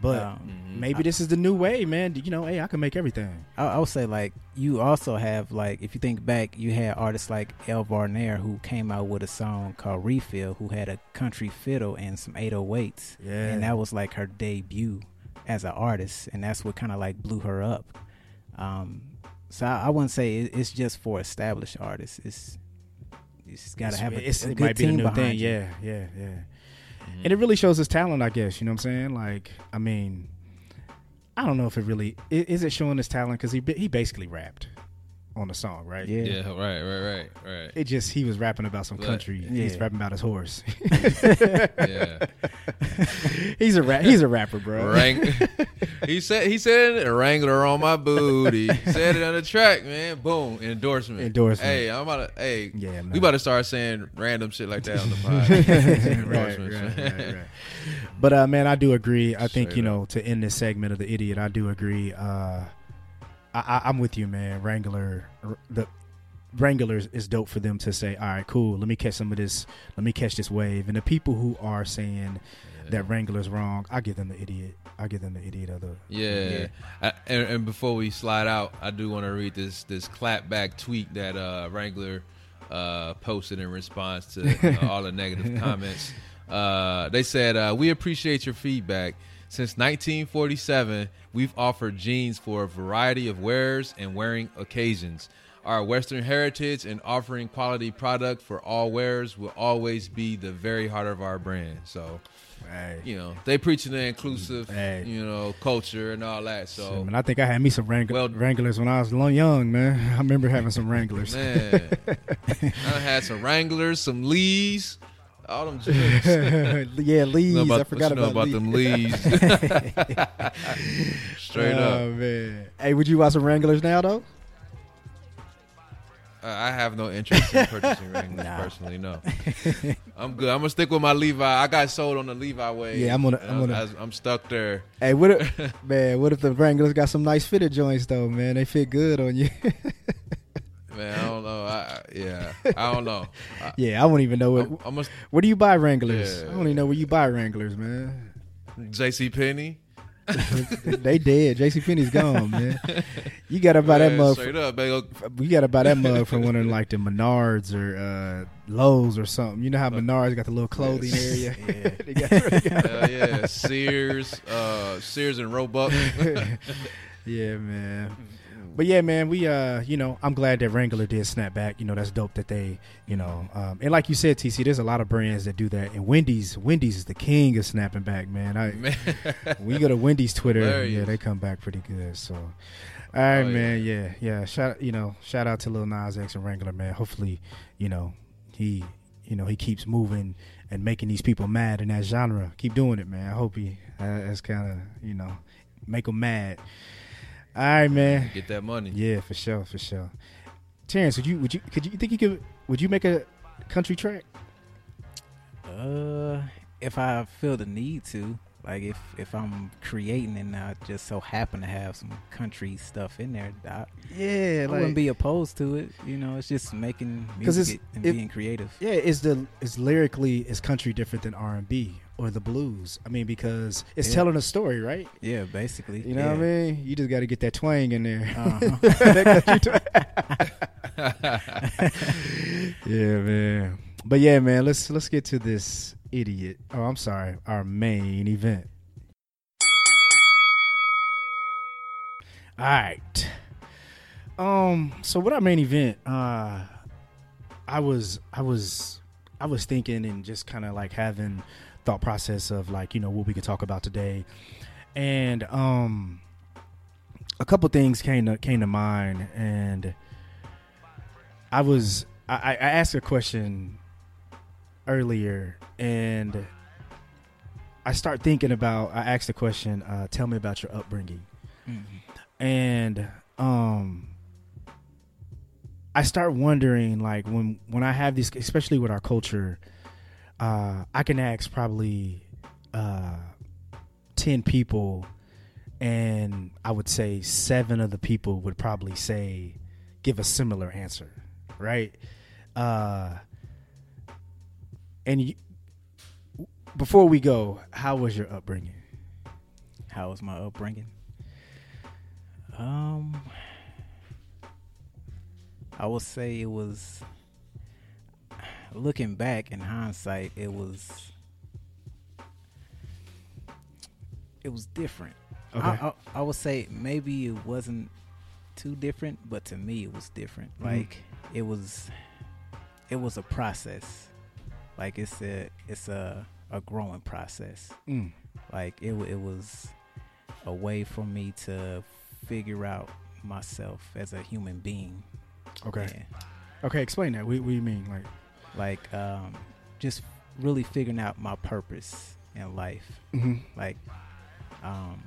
But Um, maybe this is the new way, man. You know, hey, I can make everything. I, I would say like you also have like if you think back, you had artists like Elle Varner who came out with a song called Refill, who had a country fiddle and some 808s, Yeah. and that was like her debut as an artist, and that's what kind of like blew her up. Um, so I, I wouldn't say it, it's just for established artists. It's it's gotta It's- have a, it's- a it good might be the team new behind thing. you. Yeah, yeah, yeah. And it really shows his talent, I guess. You know what I'm saying? Like, I mean, I don't know if it really is it showing his talent because he he basically rapped on the song, right? Yeah. Yeah, right, right, right, right. It just he was rapping about some But- country. He's rapping about his horse. *laughs* Yeah, he's a rap. He's a rapper, bro. Wrang- *laughs* he said he said it, a Wrangler on my booty. said it on the track, man. Boom, endorsement. Endorsement. Hey, I'm about to. Hey, Yeah, we about to start saying random shit like that on the *laughs* pod. right, right, right, right. But uh, man, I do agree. I think Straight you know to end this segment of the idiot, I do agree. Uh, I, I'm with you, man. Wrangler, the Wranglers is dope for them to say, all right, cool. Let me catch some of this. Let me catch this wave. And the people who are saying that Wrangler's wrong, I give them the idiot. I give them the idiot of the. Yeah, I, and, and before we slide out, I do want to read this this clapback tweet that uh, Wrangler uh, posted in response to know, all the negative *laughs* comments. Uh, they said, uh, "We appreciate your feedback. Since 1947, we've offered jeans for a variety of wears and wearing occasions." Our Western heritage and offering quality product for all wearers will always be the very heart of our brand. So, Hey. you know, they preaching the inclusive, Hey. you know, culture and all that. So, And I think I had me some Wrangler, Well- Wranglers when I was young, man. *laughs* I remember having some Wranglers. man, *laughs* I had some Wranglers, some Lees, all them *laughs* yeah, know about, I forgot about, about them Lees. *laughs* *laughs* Straight oh, up. man. Hey, would you buy some Wranglers now, though? Uh, I have no interest in purchasing Wranglers Nah. personally. No, I'm good. I'm gonna stick with my Levi. I got sold on the Levi way. Yeah, I'm gonna- I'm gonna- I, am stuck there. Hey, what if, man? What if the Wranglers got some nice fitted joints though, man? They fit good on you. Man, I don't know. I, I- yeah, I don't know. I, *laughs* yeah, I don't even know what. I'm, I'm a where do you buy Wranglers? Yeah. I don't even know where you buy Wranglers, man. JC Penney. *laughs* they dead. JC Penney's gone, man. You gotta buy that mug. Straight up, man. You gotta buy that mug from one of like the Menards or uh, Lowe's or something. You know how Menards got the little clothing area. Yeah. *laughs* They got- they got- Hell yeah, Sears, uh, Sears and Roebuck. yeah, man. But yeah, man, we uh, you know, I'm glad that Wrangler did snap back. You know, that's dope that they, you know, um, and like you said, TC, there's a lot of brands that do that. And Wendy's, Wendy's is the king of snapping back, man. I Man. *laughs* you go to Wendy's Twitter, Hilarious. yeah, they come back pretty good. So, all right, Oh, yeah. man, yeah, yeah. Shout, you know, shout out to Lil Nas X and Wrangler, man. Hopefully, you know, he, you know, he keeps moving and making these people mad in that genre. Keep doing it, man. I hope he, uh, that's kind of, you know, make them mad. All right, man. Get that money. Yeah, for sure, for sure. Terrance, would you, would you, could you, you think you could, would you make a country track? Uh, if I feel the need to, like if if I'm creating and I just so happen to have some country stuff in there, I, Yeah, I wouldn't be opposed to it. You know, it's just making 'Cause music it's- and it- being creative. Yeah, is the is lyrically is country different than R and B or the blues? I mean, because it's Yeah. telling a story, right? Yeah, basically. You know what I mean? You just got to get that twang in there. Uh-huh. *laughs* That country twang. *laughs* *laughs* yeah, man. But yeah, man. Let's let's get to this idiot. Oh, I'm sorry. Our main event. All right. Um. So what our main event? Uh, I was I was I was thinking and just kind of like having thought process of like you know what we could talk about today, and um, a couple things came to came to mind, and I was I, I asked a question earlier, and I start thinking about. I asked the question, uh, "Tell me about your upbringing," Mhm. and um I start wondering like when when I have these especially with our culture uh I can ask probably uh 10 people and I would say 7 of the people would probably say give a similar answer right uh and you, before we go how was your upbringing How was my upbringing? Um, I would say it was. Looking back in hindsight, it was. It was different. Okay. I, I, I would say maybe it wasn't too different, but to me it was different. Mhm. Like it was, it was a process. Like it's a it's a a growing process Mm. like it it was a way for me to figure out myself as a human being okay Yeah. okay explain that what, what do you mean like like um just really figuring out my purpose in life. Mhm. like um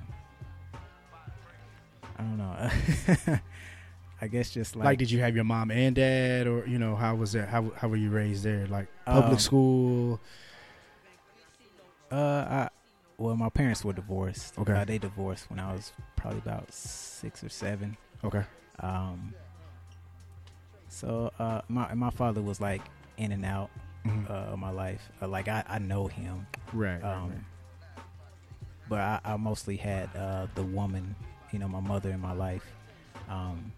i don't know. *laughs* I guess just like, like, did you have your mom and dad or you know how was that how, how were you raised there? Like public Um, school? Uh i well my parents were divorced. Okay. uh, they divorced when i was probably about six or seven. Okay. Um, so uh, my my father was like in and out Mhm. uh, of my life. Uh, like I, I know him, right, right, um, right. but I, I mostly had uh, the woman, you know, my mother in my life. Um,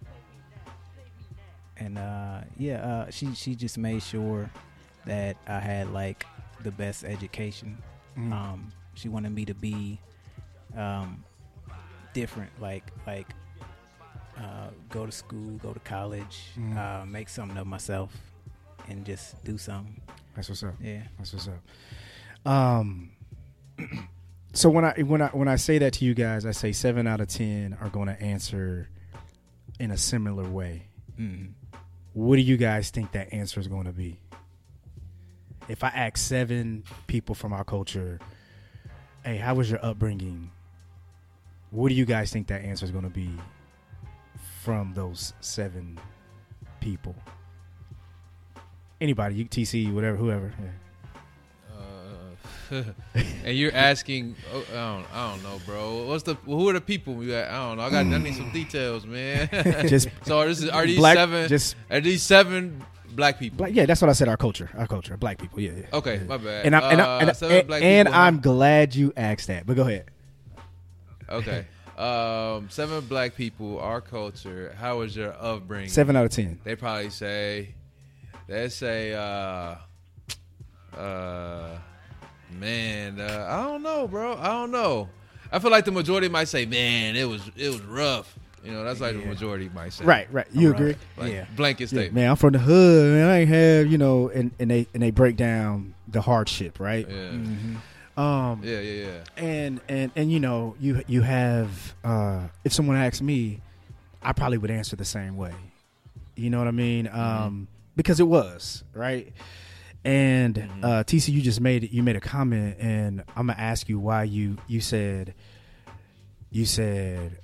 and uh, yeah, uh, she she just made sure that I had like the best education. Mhm. Um, she wanted me to be um, different, like like uh, go to school, go to college, Mhm. uh, make something of myself, and just do something. that's what's up Yeah. That's what's up. Um, *clears throat* so when I when I when I say that to you guys, I say seven out of ten are going to answer in a similar way. Mm. What do you guys think that answer is going to be? If I ask seven people from our culture, "Hey, how was your upbringing?" What do you guys think that answer is going to be from those seven people? Anybody, you TC, whatever, whoever. Yeah. Uh, *laughs* and you're asking, oh, I don't, I don't know, bro. What's the who are the people? We got, I don't know. I got, I need some details, man. *laughs* Just so are, this, are these black, seven? just are these seven black people? Black, yeah, that's what I said. Our culture, our culture, black people. Yeah, yeah. Okay, yeah. my bad. And I'm and, I, Uh, and, seven and, and people. I'm glad you asked that. But go ahead. okay. Um, seven black people, our culture. How was your upbringing? Seven out of ten. They probably say, they say, uh, uh, man, uh, I don't know, bro. I don't know. I feel like the majority might say, man, it was it was rough. You know, that's like the majority might say. Right, right. You Right. agree? Like Yeah. blanket Yeah, statement. man, I'm from the hood, man. I ain't have you know, and, and they and they break down the hardship, right? Yeah. hmm Um, Yeah, yeah, yeah. and and and you know, you you have uh, if someone asks me, I probably would answer the same way. You know what I mean? Um, because it was right. And Mhm. uh, TC, you just made you made a comment, and I'm gonna ask you why you you said you said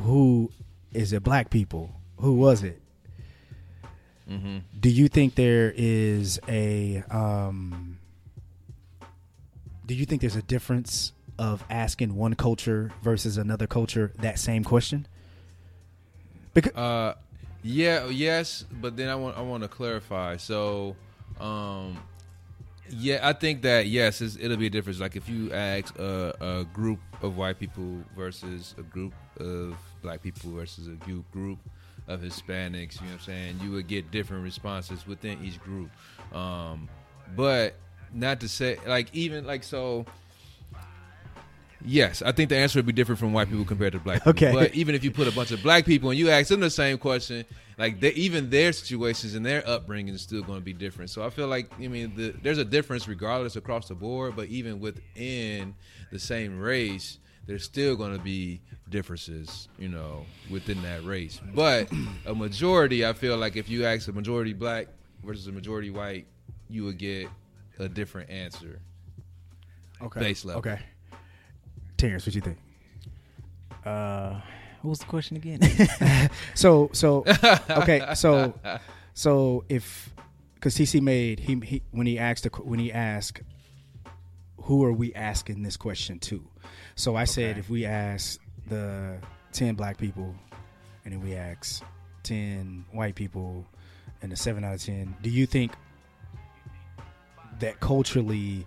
who is it? Black people? Who was it? Mm-hmm. Do you think there is a um, Do you think there's a difference of asking one culture versus another culture that same question? Because uh, yeah, yes, but then I want I want to clarify. So, um, yeah, I think that yes, it'll be a difference. Like if you ask a, a, group of white people versus a group of black people versus a group of Hispanics, you know what I'm saying? You would get different responses within each group. Um, but not to say like even like so Yes, I think the answer would be different from white people compared to black people. Okay. But even if you put a bunch of black people and you ask them the same question, like they, even their situations and their upbringing is still going to be different. So I feel like I mean the, there's a difference regardless across the board, but even within the same race, there's still going to be differences, you know, within that race. But a majority, I feel like if you ask a majority black versus a majority white, you would get a different answer. Okay. Base level. Okay. Terrance, what do you think? Uh, what was the question again? *laughs* so so okay so so if because TC made he, he when he asked the, when he asked who are we asking this question to? So I okay. said if we ask the ten black people and then we ask ten white people and the seven out of ten, do you think that culturally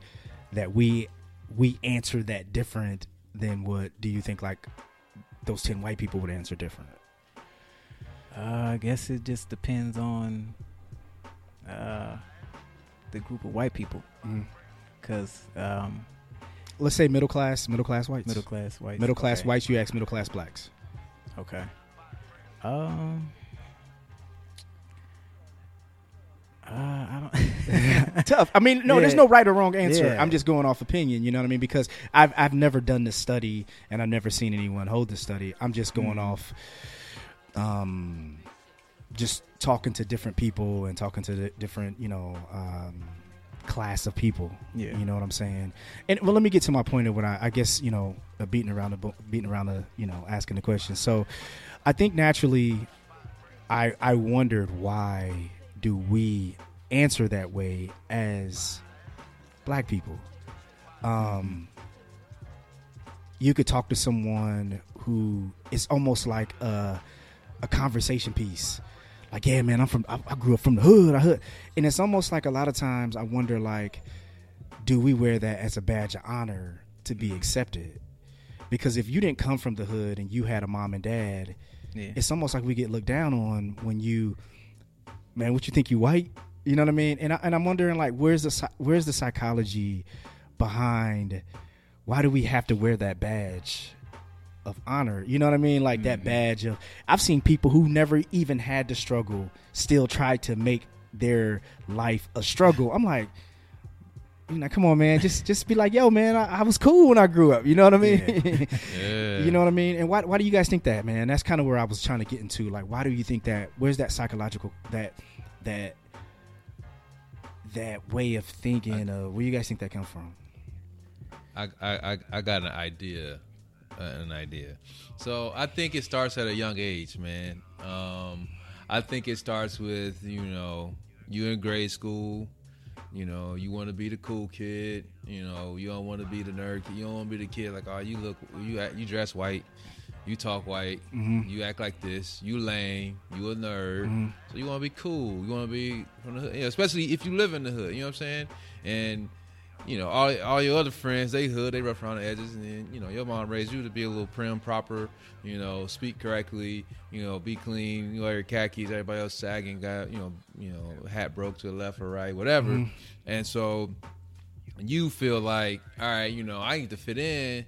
that we we answer that different than what do you think like those 10 white people would answer different? Uh, i guess it just depends on uh, the group of white people. Because mm-hmm. um, let's say middle class middle class whites. Middle class whites middle class okay. whites you ask middle class blacks. Okay. Um uh, I don't. *laughs* *laughs* Tough. I mean, no, yeah. there's no right or wrong answer. Yeah. I'm just going off opinion. You know what I mean? Because I've I've never done this study and I've never seen anyone hold the study. I'm just going mm. off, um, just talking to different people and talking to the different, you know, um, class of people. Yeah. You know what I'm saying? And well, let me get to my point of what I, I guess you know, beating around the beating around the you know asking the question. So, I think naturally, I I wondered why do we answer that way as black people? Um, you could talk to someone who is almost like a, a conversation piece. Like, yeah, man, I'm from, I, I grew up from the hood, I hood. And it's almost like a lot of times I wonder, like, do we wear that as a badge of honor to be accepted? Because if you didn't come from the hood and you had a mom and dad, yeah. it's almost like we get looked down on when you man, what you think you white? You know what I mean? And I, and I'm wondering like, where's the where's the psychology behind? Why do we have to wear that badge of honor? You know what I mean? Like mm-hmm. that badge of. I've seen people who never even had to struggle still try to make their life a struggle. I'm like, you know, come on, man, just just be like, yo, man, I, I was cool when I grew up. You know what I mean? Yeah. *laughs* yeah. you know what I mean? And why why do you guys think that, man? That's kind of where I was trying to get into. Like, why do you think that? Where's that psychological that that that way of thinking? Uh, where you guys think that come from? I I I got an idea, uh, an idea. So I think it starts at a young age, man. Um, I think it starts with you know you in grade school you know, you want to be the cool kid. You know, you don't want to be the nerd. You don't want to be the kid like, oh, you look, you act, you dress white, you talk white, mm-hmm. you act like this, you lame, you a nerd. Mm-hmm. So you want to be cool. You want to be from the hood, you know, especially if you live in the hood. You know what I'm saying? And you know, all all your other friends, they hood, they rough around the edges, and then you know, your mom raised you to be a little prim, proper, you know, speak correctly, you know, be clean, you wear your khakis, everybody else sagging, got you know, you know, hat broke to the left or right, whatever, mm-hmm. and so you feel like, all right, you know, I need to fit in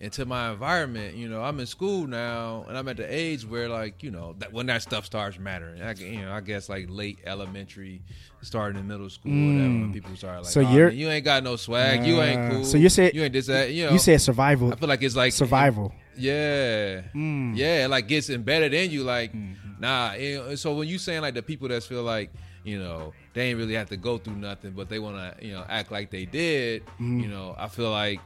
into my environment. You know, I'm in school now, and I'm at the age where, like, you know, that when that stuff starts mattering. I, you know, I guess like late elementary, starting in middle school, mm. whatever. When people start like, so oh, you're man, you ain't got no swag, uh, you ain't cool. So you said you ain't this that. You know, you said survival. I feel like it's like survival. yeah, mm. yeah, it like gets embedded in you. Like, mm-hmm. nah. Know, so when you saying like the people that feel like you know they ain't really have to go through nothing, but they want to you know act like they did. Mm. You know, I feel like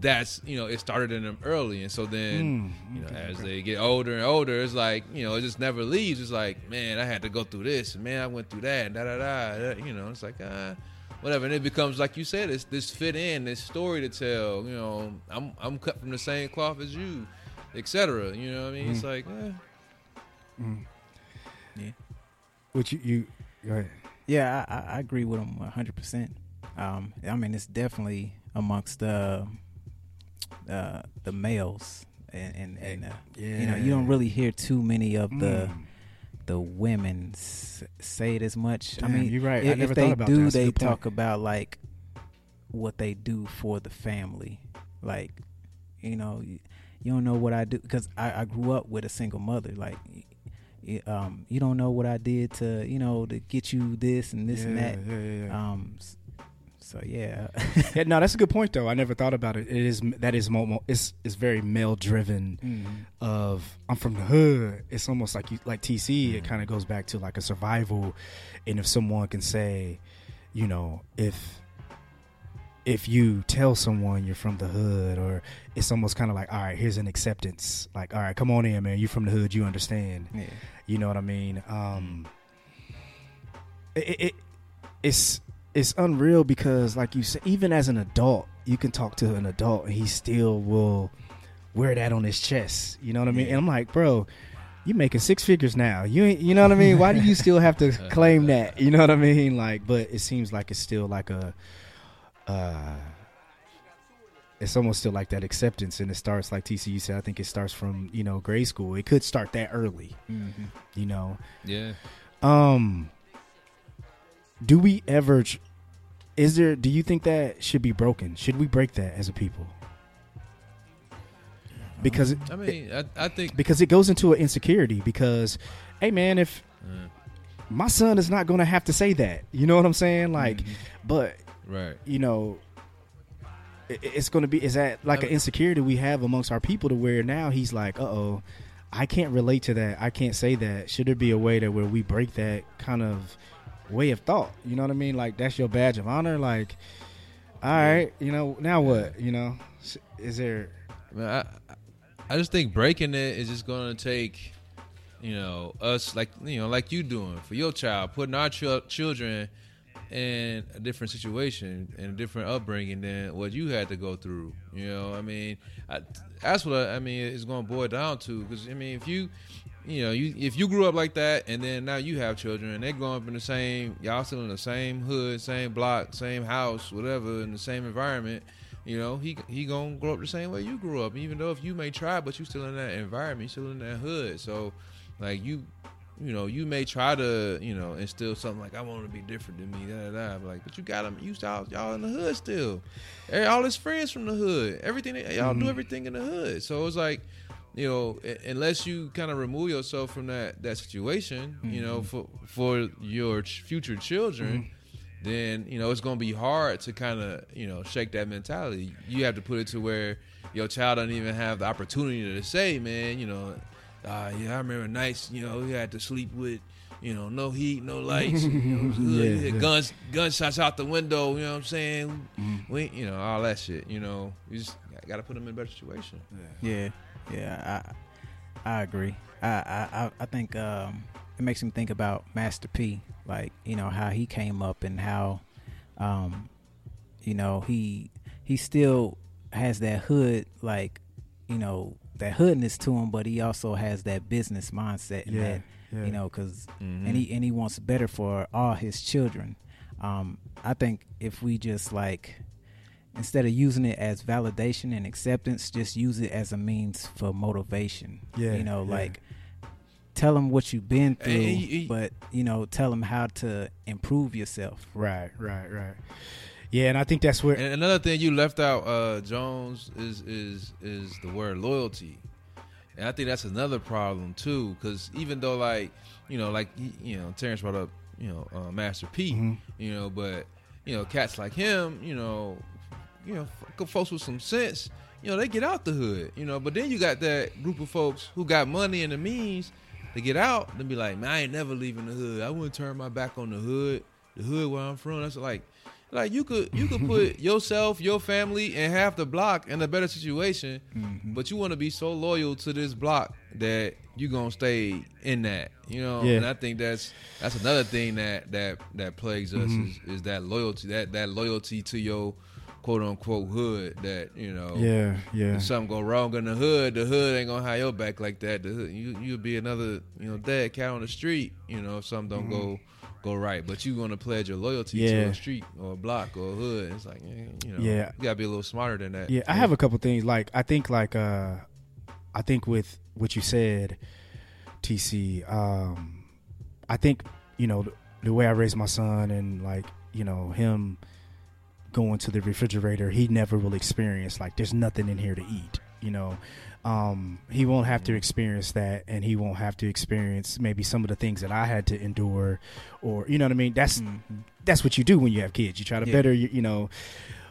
that's you know it started in them early, and so then mm. you know okay, as okay. they get older and older, it's like you know it just never leaves. It's like man, I had to go through this, and man, I went through that, And da da da. You know, it's like uh, whatever, and it becomes like you said, it's this fit in, this story to tell. You know, I'm I'm cut from the same cloth as you, etc. You know what I mean? It's Mm-hmm. like, eh, Yeah. Which you, you go ahead. Yeah, I, I, I agree with him hundred percent. Um, I mean, it's definitely amongst the uh, the males, and and, and uh, you know, you don't really hear too many of the Mm. the women say it as much. I mean, you're right. I If, never if they about do, That's a they point. talk about like what they do for the family. Like, you know, you, don't know what I do because I, I grew up with a single mother. Like, um, you don't know what I did to, you know, to get you this and this and that. Yeah, yeah, yeah. Um, so yeah, yeah, no, that's a good point though. I never thought about it. It is that is mo- mo- it's it's very male driven. Mhm. Of I'm from the hood. It's almost like you like TC. Mm-hmm. It kind of goes back to like a survival, and if someone can say, you know, if if you tell someone you're from the hood, or it's almost kind of like, all right, here's an acceptance. Like, all right, come on in, man. you're from the hood, you understand. yeah, You know what I mean? Um, it, it, it it's it's unreal because, like you said, even as an adult, you can talk to an adult and he still will wear that on his chest. You know what I mean? Yeah. And I'm like, bro, you making six figures now. You ain't, you know what I mean? Why do you still have to *laughs* claim that? You know what I mean? Like, but it seems like it's still like a, uh, it's almost still like that acceptance, and it starts like TCU said. I think it starts from you know grade school. It could start that early. hmm You know, yeah. um, do we ever? Is there? Do you think that should be broken? Should we break that as a people? Because it, I mean, I, I think. because it goes into an insecurity. Because, hey man, if Uh, my son is not to have to say that, you know what I'm saying? Like, Mhm. but right. you know, it, it's going to be is that like I an mean- insecurity we have amongst our people to where now he's like, uh oh, I can't relate to that. I can't say that. Should there be a way that where we break that kind of way of thought? You know what I mean? Like that's your badge of honor. Like, all right, you know, now what? You know, is there? I, I, I just think breaking it is just going to take, you know, us like you know, like you doing for your child, putting our chil- children in a different situation and a different upbringing than what you had to go through. You know, I mean, I, that's what I, I mean. It's going to boil down to because I mean, if you, you know, you if you grew up like that and then now you have children and they're growing up in the same, y'all still in the same hood, same block, same house, whatever, in the same environment. You know, he he gonna grow up the same way you grew up. Even though if you may try, but you still in that environment, you still in that hood. So, like you, you know, you may try to, you know, instill something like I want to be different than me, da da da. But like, but you got them. You y'all, y'all in the hood still. Eh, All his friends from the hood. Everything eh, y'all mm-hmm. do everything in the hood. So it's like, you know, unless you kind of remove yourself from that that situation, you know, mm-hmm. for for your future children mm-hmm. then you know it's going to be hard to kind of you know shake that mentality. You have to put it to where your child doesn't even have the opportunity to say, man, you know, uh, yeah, I remember nights, you know, we had to sleep with, you know, no heat, no lights, you know, it was *laughs* good. Yeah, You had yeah. guns, gunshots out the window. You know what I'm saying? We, you know, all that shit. You know, you just got to put them in a better situation. Yeah, yeah, I I agree. I I I- I think um, it makes me think about Master P, like you know how he came up and how, um, you know he he still has that hood like, you know that hoodness to him, but he also has that business mindset. And Yeah, that, yeah. you know, because Mhm. and he and he wants better for all his children. Um, I think if we just like instead of using it as validation and acceptance, just use it as a means for motivation. Yeah, you know, yeah. like tell them what you've been through, And he- but you know, tell them how to improve yourself. Right, right, right. Yeah, and I think that's where. And another thing you left out, uh, Jones, is is is the word loyalty, and I think that's another problem too. Because even though, like, you know, like you know, Terrance brought up, you know, uh, Master P, Mhm. you know, but you know, cats like him, you know, you know, folks with some sense, you know, they get out the hood, you know. But then you got that group of folks who got money and the means to get out and be like, man, I ain't never leaving the hood. I wouldn't turn my back on the hood, the hood where I'm from. That's like, Like you could you could put *laughs* yourself, your family, and half the block in a better situation, Mm-hmm. but you want to be so loyal to this block that you gonna stay in that. You know, Yeah. and I think that's that's another thing that that that plagues us Mm-hmm. is, is that loyalty that that loyalty to your quote unquote hood that you know Yeah, yeah. if something go wrong in the hood, the hood ain't gonna have your back like that. The hood, you you'll be another you know dead cat on the street. You know if something don't go go right, but you gonna pledge your loyalty to Mm-hmm. A street or a block or a hood. It's like eh, you know Yeah. you gotta be a little smarter than that. Yeah, I have a couple things. Like I think, like uh, I think with what you said, TC. Um, I think you know the, the way I raised my son and like you know him going to the refrigerator. He never will experience like there's nothing in here to eat. You know, um, he won't have to experience that, and he won't have to experience maybe some of the things that I had to endure, or you know what I mean. That's that's what you do when you have kids. You try to Yeah. better, you, you know.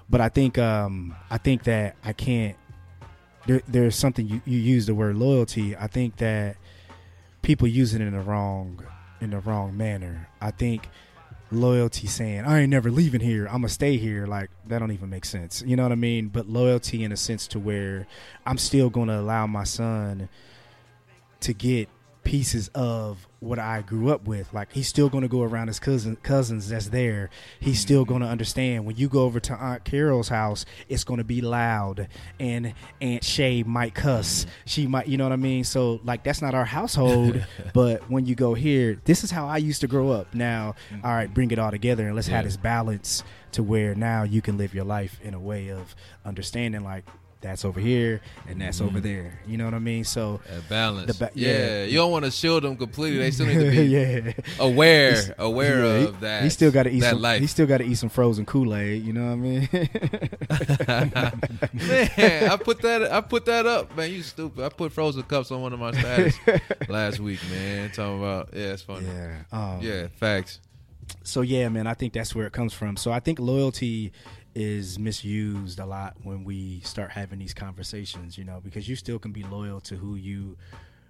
But I think um, I think that I can't. There, there's something you, you use the word loyalty. I think that people use it in the wrong in the wrong manner. I think loyalty saying I ain't never leaving here. I'm gonna stay here. Like that don't even make sense. You know what I mean? But loyalty in a sense to where I'm still gonna allow my son to get pieces of what I grew up with. Like he's still going to go around his cousin cousins that's there. He's still mm-hmm. going to understand when you go over to Aunt Carol's house, it's going to be loud and Aunt Shay might cuss. Mm-hmm. She might, you know what I mean? So like that's not our household, *laughs* but when you go here, this is how I used to grow up. Now, mm-hmm. all right, bring it all together and let's Yeah. have this balance to where now you can live your life in a way of understanding like that's over here and that's over there. You know what I mean? So That balance. Ba- yeah. yeah. you don't want to shield them completely. They still need to *laughs* be yeah. aware, He's- aware yeah, of that. He still got to eat some. life. He still got to eat some frozen Kool Aid. You know what I mean? *laughs* *laughs* man, I put that I put that up, man. You stupid. I put frozen cups on one of my status last week, man. Talking about yeah, it's funny. yeah. Um, Yeah, facts. So yeah, man. I think that's where it comes from. So I think loyalty is misused a lot when we start having these conversations. You know, because you still can be loyal to who you,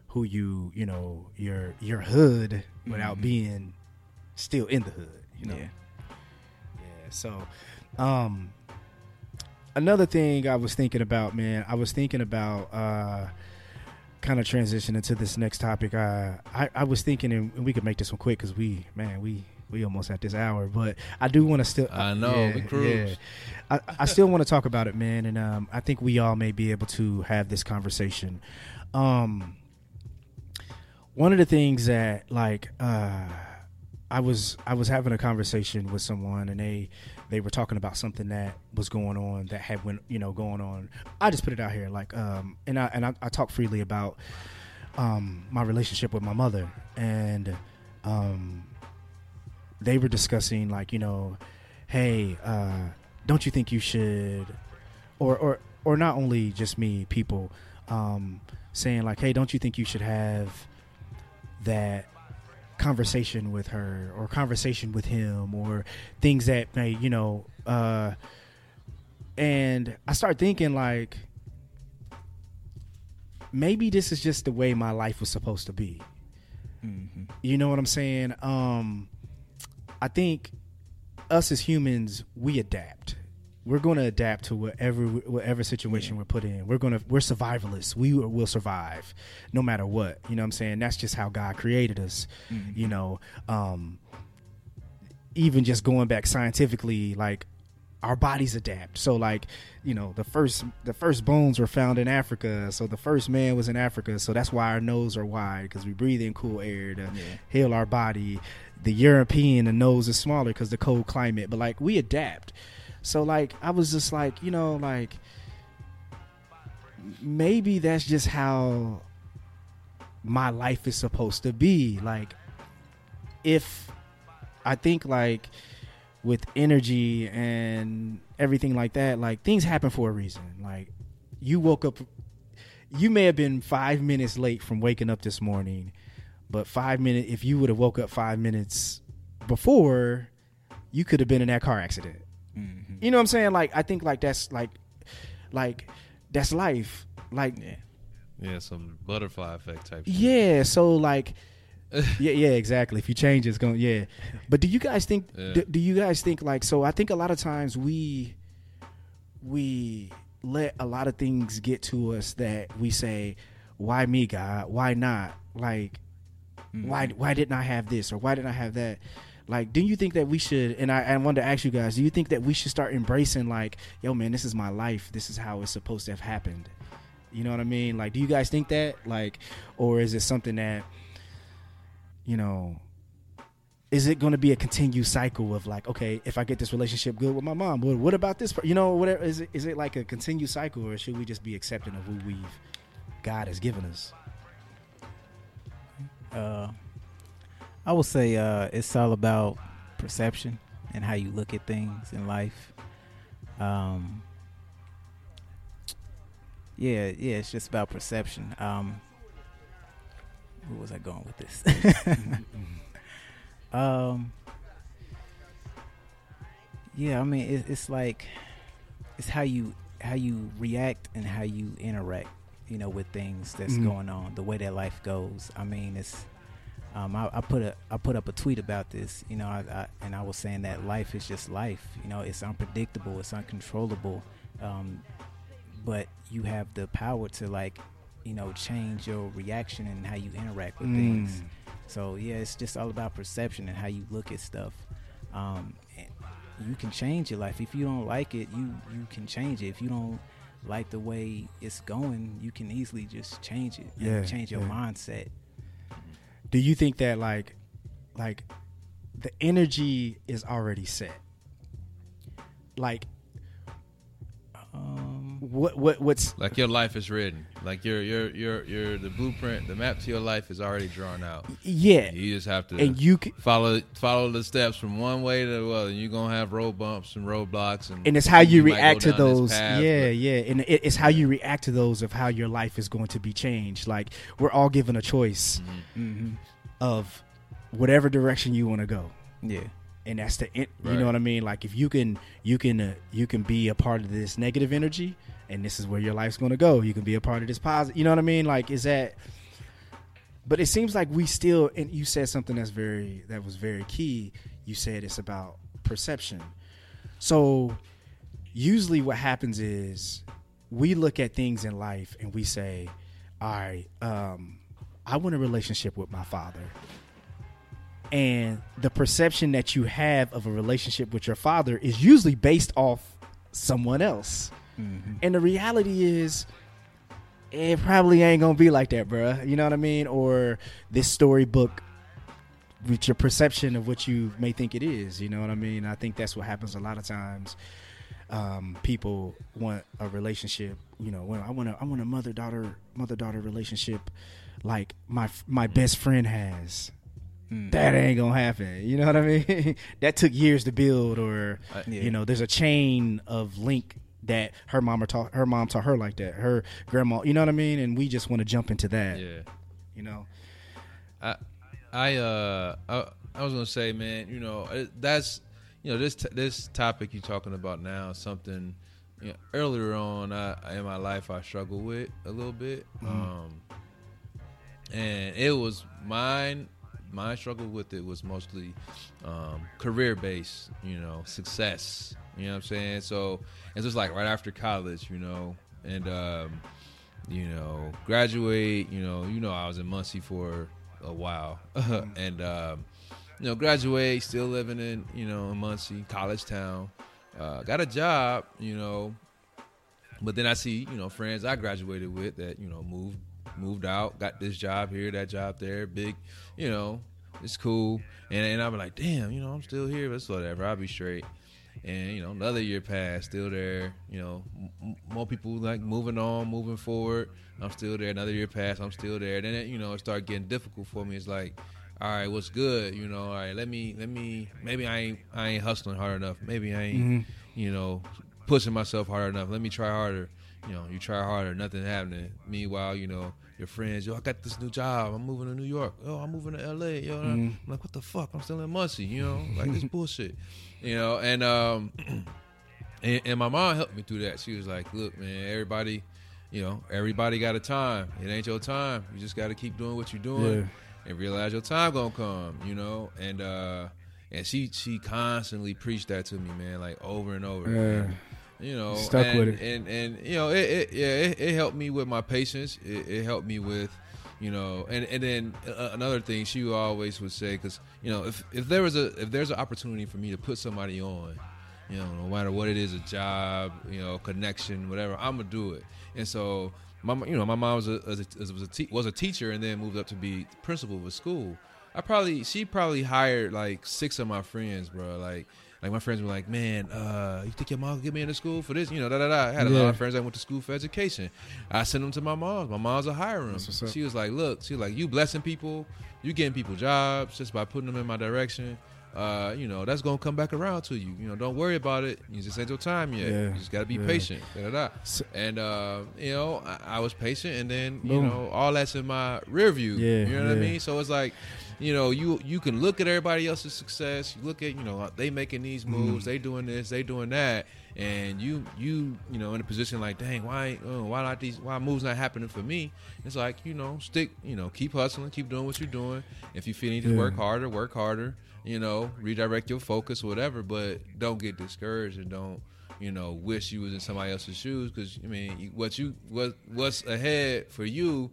who you, you know, your your hood without being still in the hood. You know. Yeah. Yeah. So, um, another thing I was thinking about, man, I was thinking about uh, kind of transitioning to this next topic. Uh, I I was thinking, and we could make this one quick because we, man, we we almost at this hour, but I do want to still. I know, we cruise. I, I still want to talk about it, man, and um, I think we all may be able to have this conversation. Um, one of the things that like uh, I was I was having a conversation with someone and they they were talking about something that was going on that had went you know going on. I just put it out here like um and I and I, I talk freely about um my relationship with my mother and um they were discussing like you know hey uh don't you think you should or or or not only just me people um saying like hey don't you think you should have that conversation with her or conversation with him or things that may you know uh and i start thinking like maybe this is just the way my life was supposed to be. You know what i'm saying? Um i think us as humans we adapt. We're going to adapt to whatever whatever situation we're put in. We're going to we're survivalists. We will survive no matter what. You know what i'm saying? That's just how god created us you know? Um even just going back scientifically like our bodies adapt. So like you know the first the first bones were found in africa. So the first man was in africa. So that's why our nose are wide because we breathe in cool air to heal our body the european the nose is smaller because the cold climate but like we adapt. So like i was just like you know like maybe that's just how my life is supposed to be. Like if i think like with energy and everything like that like things happen for a reason. Like you woke up you may have been five minutes late from waking up this morning but five minutes if you would have woke up five minutes before you could have been in that car accident mm-hmm. you know what i'm saying like i think like that's like like that's life like Yeah. Yeah, some butterfly effect type. shit. yeah so like *laughs* yeah, yeah, exactly. If you change, it's going. Yeah, but do you guys think? Yeah. Do, do you guys think like? So I think a lot of times we we let a lot of things get to us that we say, "Why me, God? Why not?" Like, Mm-hmm. why why didn't I have this or why didn't I have that? Like, do you think that we should? And I, I wanted to ask you guys: Do you think that we should start embracing like, "Yo, man, this is my life. This is how it's supposed to have happened." You know what I mean? Like, do you guys think that? Like, or is it something that you know, is it going to be a continued cycle of like, okay, if I get this relationship good with my mom, what, what about this? You know, whatever. Is it is it like a continued cycle, or should we just be accepting of who we've God has given us? Uh, I would say uh, it's all about perception and how you look at things in life. Um, yeah, yeah, it's just about perception. Um, where was I going with this? *laughs* um, yeah, I mean, it, it's like it's how you how you react and how you interact, you know, with things that's Mhm. going on, the way that life goes. I mean, it's um, I, I put a I put up a tweet about this, you know, I, I, and I was saying that life is just life. You know, it's unpredictable, it's uncontrollable, um, but you have the power to like, you know, change your reaction and how you interact with things. Mm. So yeah, it's just all about perception and how you look at stuff. Um, you can change your life if you don't like it. You you can change it. If you don't like the way it's going, you can easily just change it. Yeah, change your yeah. mindset. Do you think that like, like, the energy is already set? Like, what what what's Like your life is written. Like your your your your the blueprint, the map to your life is already drawn out. yeah, You just have to and you can, follow follow the steps from one way to the other. You're gonna have road bumps and roadblocks, and and it's how you, might go react to those path, yeah but- yeah and it, it's how you react to those of how your life is going to be changed like we're all given a choice hmm of whatever direction you want to go Yeah. And that's the in, you Right. know what i mean? Like if you can you can uh, you can be a part of this negative energy and this is where your life's going to go. You can be a part of this positive you know what i mean? Like is that but it seems like we still and you said something that's very that was very key. You said it's about perception. So usually what happens is we look at things in life and we say all right um i want a relationship with my father and the perception that you have of a relationship with your father is usually based off someone else. Hmm and the reality is it probably ain't gonna be like that bruh. You know what i mean? Or this storybook with your perception of what you may think it is. You know what i mean? I think that's what happens a lot of times. Um, people want a relationship you know when i want a i want a mother daughter mother daughter relationship like my my best friend has Mm. that ain't gonna happen. You know what I mean? *laughs* that took years to build, or I- Yeah. you know, there's a chain of link that her mama taught her mom taught her like that. Her grandma, you know what I mean? And we just want to jump into that. yeah. You know, I, I, uh, I, I was gonna say, man, you know, that's, you know, this t- this topic you're talking about now is something. You know, earlier on I, in my life, I struggled with a little bit, um, and it was mine. My struggle with it was mostly um, career based, you know, success. You know what I'm saying? So it's just like right after college, you know, and um, you know, graduate. You know, you know, I was in Muncie for a while, *laughs* and um, you know, graduate, still living in you know Muncie, college town. Uh, got a job, you know, but then I see you know friends I graduated with that you know moved moved out, got this job here, that job there, big, you know, it's cool, and and I'm like, damn, you know, I'm still here, but it's whatever, I'll be straight. And you know, another year passed, still there. You know, m- more people like moving on, moving forward. I'm still there. Another year passed, I'm still there. Then it, you know, it started getting difficult for me. It's like, all right, what's good? You know, all right, let me, let me. Maybe I ain't, I ain't hustling hard enough. Maybe I ain't, Mhm. you know, pushing myself hard enough. Let me try harder. You know, you try harder, nothing happening. Meanwhile, you know, your friends, yo, I got this new job. I'm moving to New York. Oh, I'm moving to LA. Yo, Mhm. I'm like, what the fuck? I'm still in Muncie. You know, like this *laughs* bullshit. You know, and um, *clears throat* and, and my mom helped me through that. She was like, look, man, everybody, you know, everybody got a time. It ain't your time. You just got to keep doing what you're doing. and realize your time gonna come. You know, and uh, and she she constantly preached that to me, man, like over and over. Yeah. man. You know, Stuck and, with it. and and you know, it, it yeah, it, it helped me with my patience. It, it helped me with, you know, and and then uh, another thing she always would say, because you know, if if there was a if there's an opportunity for me to put somebody on, you know, no matter what it is, a job, you know, connection, whatever, I'm gonna do it. And so, my you know, my mom was a was a, was a, te- was a teacher and then moved up to be principal of a school. I probably she probably hired like six of my friends, bro. Like like my friends were like, man, uh, you think your mom will get me into school for this? You know, da da da. I had a lot of friends that went to school for education. I sent them to my mom. My mom's a hiring. She was like, look, she was like, you blessing people, you getting people jobs just by putting them in my direction. Uh, you know, that's gonna come back around to you. You know, don't worry about it. You just ain't your time yet. Yeah. You just gotta be Yeah. patient. Da, da, da. And uh, you know, I, I was patient, and then you know, all that's in my rear view. Yeah, you know what I mean. So it's like, you know, you you can look at everybody else's success. You look at you know they making these moves, Mm. they doing this, they doing that, and you you you know in a position like, dang, why uh, why not these why moves not happening for me? It's like you know stick you know keep hustling, keep doing what you're doing. If you feel you need to Yeah. work harder, work harder. You know, redirect your focus, whatever. But don't get discouraged and don't you know wish you was in somebody else's shoes because I mean what you what what's ahead for you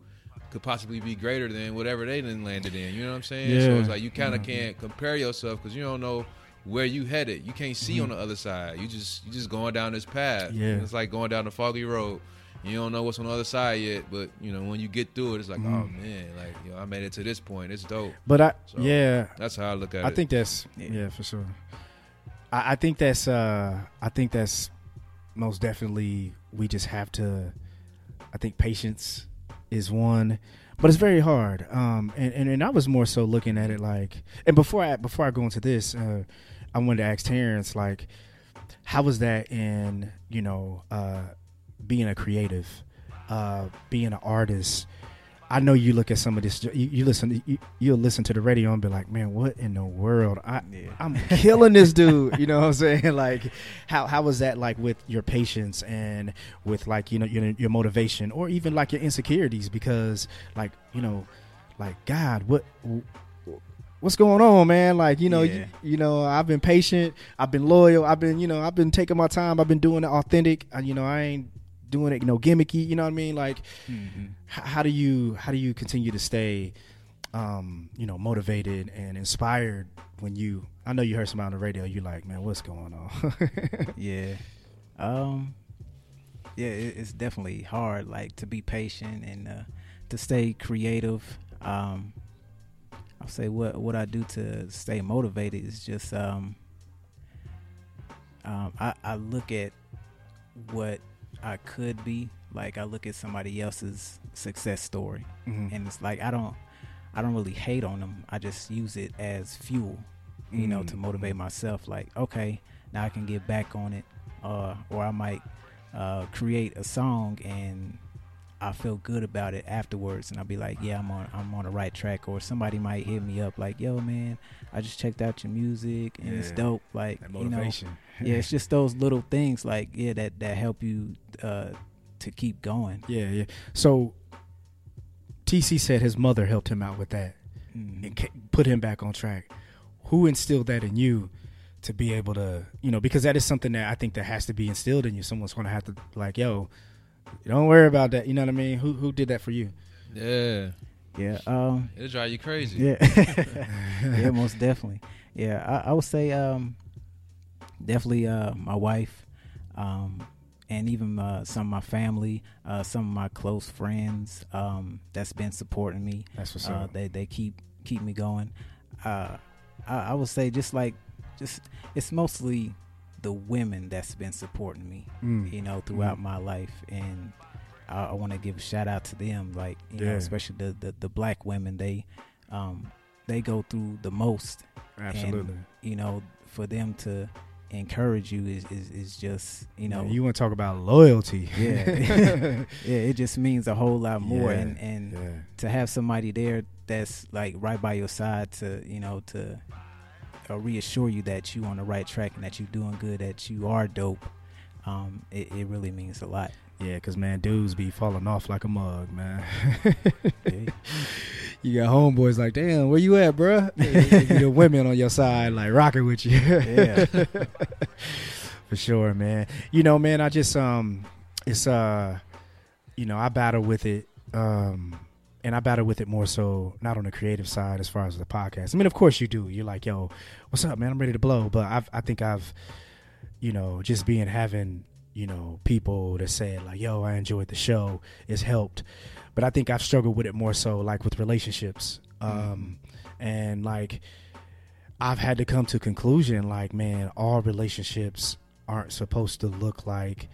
could possibly be greater than whatever they didn't landed in. You know what I'm saying? Yeah. So it's like you kind of mm-hmm. can't compare yourself because you don't know where you headed. You can't see mm-hmm. on the other side. You just you just going down this path. Yeah. it's like going down the foggy road. You don't know what's on the other side yet, but you know when you get through it, it's like, oh mm-hmm. man, like you know, I made it to this point. It's dope. But I, So, yeah, That's how I look at I it. I think that's Yeah. yeah, for sure. I, I think that's uh I think that's most definitely we just have to I think patience is one. But it's very hard. Um and, and, and I was more so looking at it like and before I before I go into this, uh I wanted to ask Terrance like how was that in, you know, uh being a creative, uh being an artist, I know you look at some of this. You, you listen. You, you'll listen to the radio and be like, "Man, what in the world? I, Yeah. I'm killing this dude." *laughs* You know what I'm saying? Like, how how was that like with your patience and with like you know your your motivation or even like your insecurities? Because like you know, like God, what what's going on, man? Like you know, Yeah. you, you know, I've been patient. I've been loyal. I've been you know, I've been taking my time. I've been doing it authentic. And, you know, I ain't doing it you know gimmicky. You know what I mean? Like Mhm. h- how do you how do you continue to stay um you know motivated and inspired when you i know you heard somebody on the radio You're like man what's going on *laughs* Yeah. Um. Yeah, it, it's definitely hard, like to be patient and uh, to stay creative. Um, I'll say what what I do to stay motivated is just um, um, I, I look at what I could be. Like I look at somebody else's success story, Mhm. and it's like I don't I don't really hate on them. I just use it as fuel, you know, to Mm. motivate myself. Like okay, now I can get back on it, uh, or I might uh, create a song and I feel good about it afterwards, and I'll be like, yeah, I'm on I'm on the right track. Or somebody might hit me up like, yo, man, I just checked out your music and it's dope. Like you know, motivation yeah, *laughs* it's just those little things like yeah that that help you uh, to keep going. yeah yeah so tc said his mother helped him out with that Mhm. and put him back on track who instilled that in you to be able to you know because that is something that i think that has to be instilled in you someone's going to have to like yo don't worry about that you know what i mean who who did that for you yeah, Yeah. Um. it'll drive you crazy. Yeah. *laughs* *laughs* yeah. Most definitely. Yeah. I, I would say um, definitely uh, my wife, um, and even uh, some of my family, uh, some of my close friends um, that's been supporting me. that's what's Uh, up they they keep keep me going. Uh, I, I would say just like just it's mostly the women that's been supporting me Mm. you know, throughout my life, and I, I want to give a shout out to them, like you know, especially the, the the black women. They um they go through the most, absolutely and, you know, for them to encourage you is is, is just you know, you want to talk about loyalty yeah, *laughs* yeah, it just means a whole lot more, Yeah. and and yeah to have somebody there that's like right by your side to you know to uh, reassure you that you on the right track and that you're doing good, that you are dope. Um, it, it really means a lot. Yeah, cause man, dudes be falling off like a mug, man. *laughs* You got homeboys like, damn, where you at, bruh? *laughs* the women on your side, like rocking with you. Yeah. *laughs* For sure, man. You know, man, I just um it's uh you know, I battle with it. Um and I battle with it more so not on the creative side as far as the podcast. I mean, of course you do. You're like, yo, what's up, man? I'm ready to blow. But I've, I think I've, you know, just being having, you know, people that said like, yo, I enjoyed the show It's helped. But I think I've struggled with it more so like with relationships. Um, and like I've had to come to a conclusion like, man, all relationships aren't supposed to look like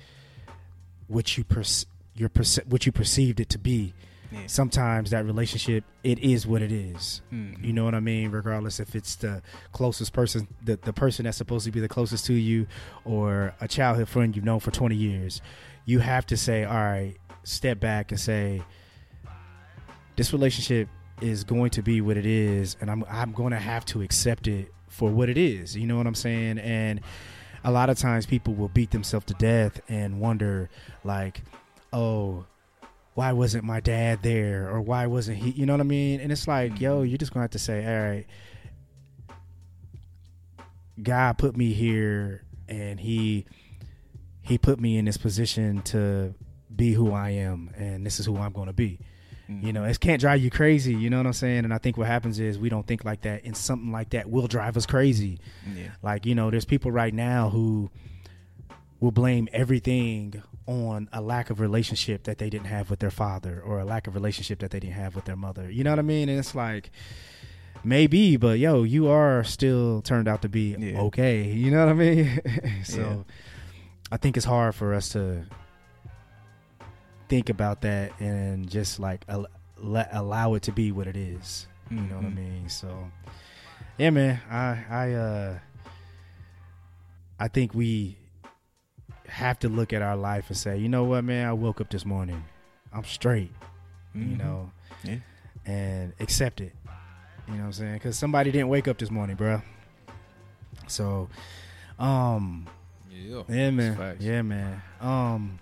what you perce- your perce- what you perceived it to be Yeah. sometimes that relationship it is what it is. Mhm. you know what i mean regardless if it's the closest person the, the person that's supposed to be the closest to you or a childhood friend you've known for 20 years you have to say all right step back and say this relationship is going to be what it is and i'm i'm going to have to accept it for what it is you know what i'm saying and a lot of times people will beat themselves to death and wonder like oh why wasn't my dad there? Or why wasn't he you know what i mean? And it's like yo you're just gonna have to say all right god put me here and he he put me in this position to be who i am and this is who i'm gonna be. Mm. You know it can't drive you crazy you know what i'm saying? And i think what happens is we don't think like that and something like that will drive us crazy. Yeah. like, you know, there's people right now who will blame everything on a lack of relationship that they didn't have with their father or a lack of relationship that they didn't have with their mother. You know what I mean? And it's like maybe, but yo, you are still turned out to be Yeah. okay. You know what I mean? *laughs* so Yeah. I think it's hard for us to think about that and just like al- let allow it to be what it is. You know what I Mhm. mean? So yeah, man. I I uh I think we have to look at our life and say, you know what, man, I woke up this morning. I'm straight, you Mhm. know, Yeah. and accept it. You know what I'm saying? Because somebody didn't wake up this morning, bro. So, um, Yeah, yeah, man, facts. yeah, man. Um,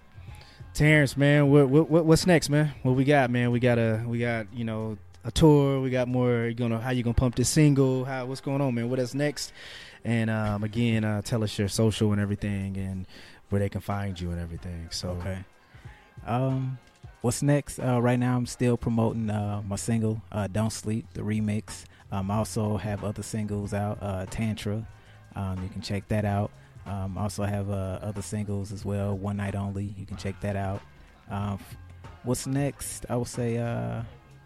Terrance, man, what, what what what's next, man? What we got, man? We got a we got you know a tour. We got more. You gonna how you gonna pump this single? How what's going on, man? What is next? And um, again, uh, tell us your social and everything, and where they can find you and everything. So Okay. Um, what's next? Uh, right now, I'm still promoting uh, my single uh, "Don't Sleep," the remix. Um, I also have other singles out, uh, Tantra. Um, you can check that out. Um, I also have uh, other singles as well, One Night Only. You can check that out. Um, what's next? I will say uh,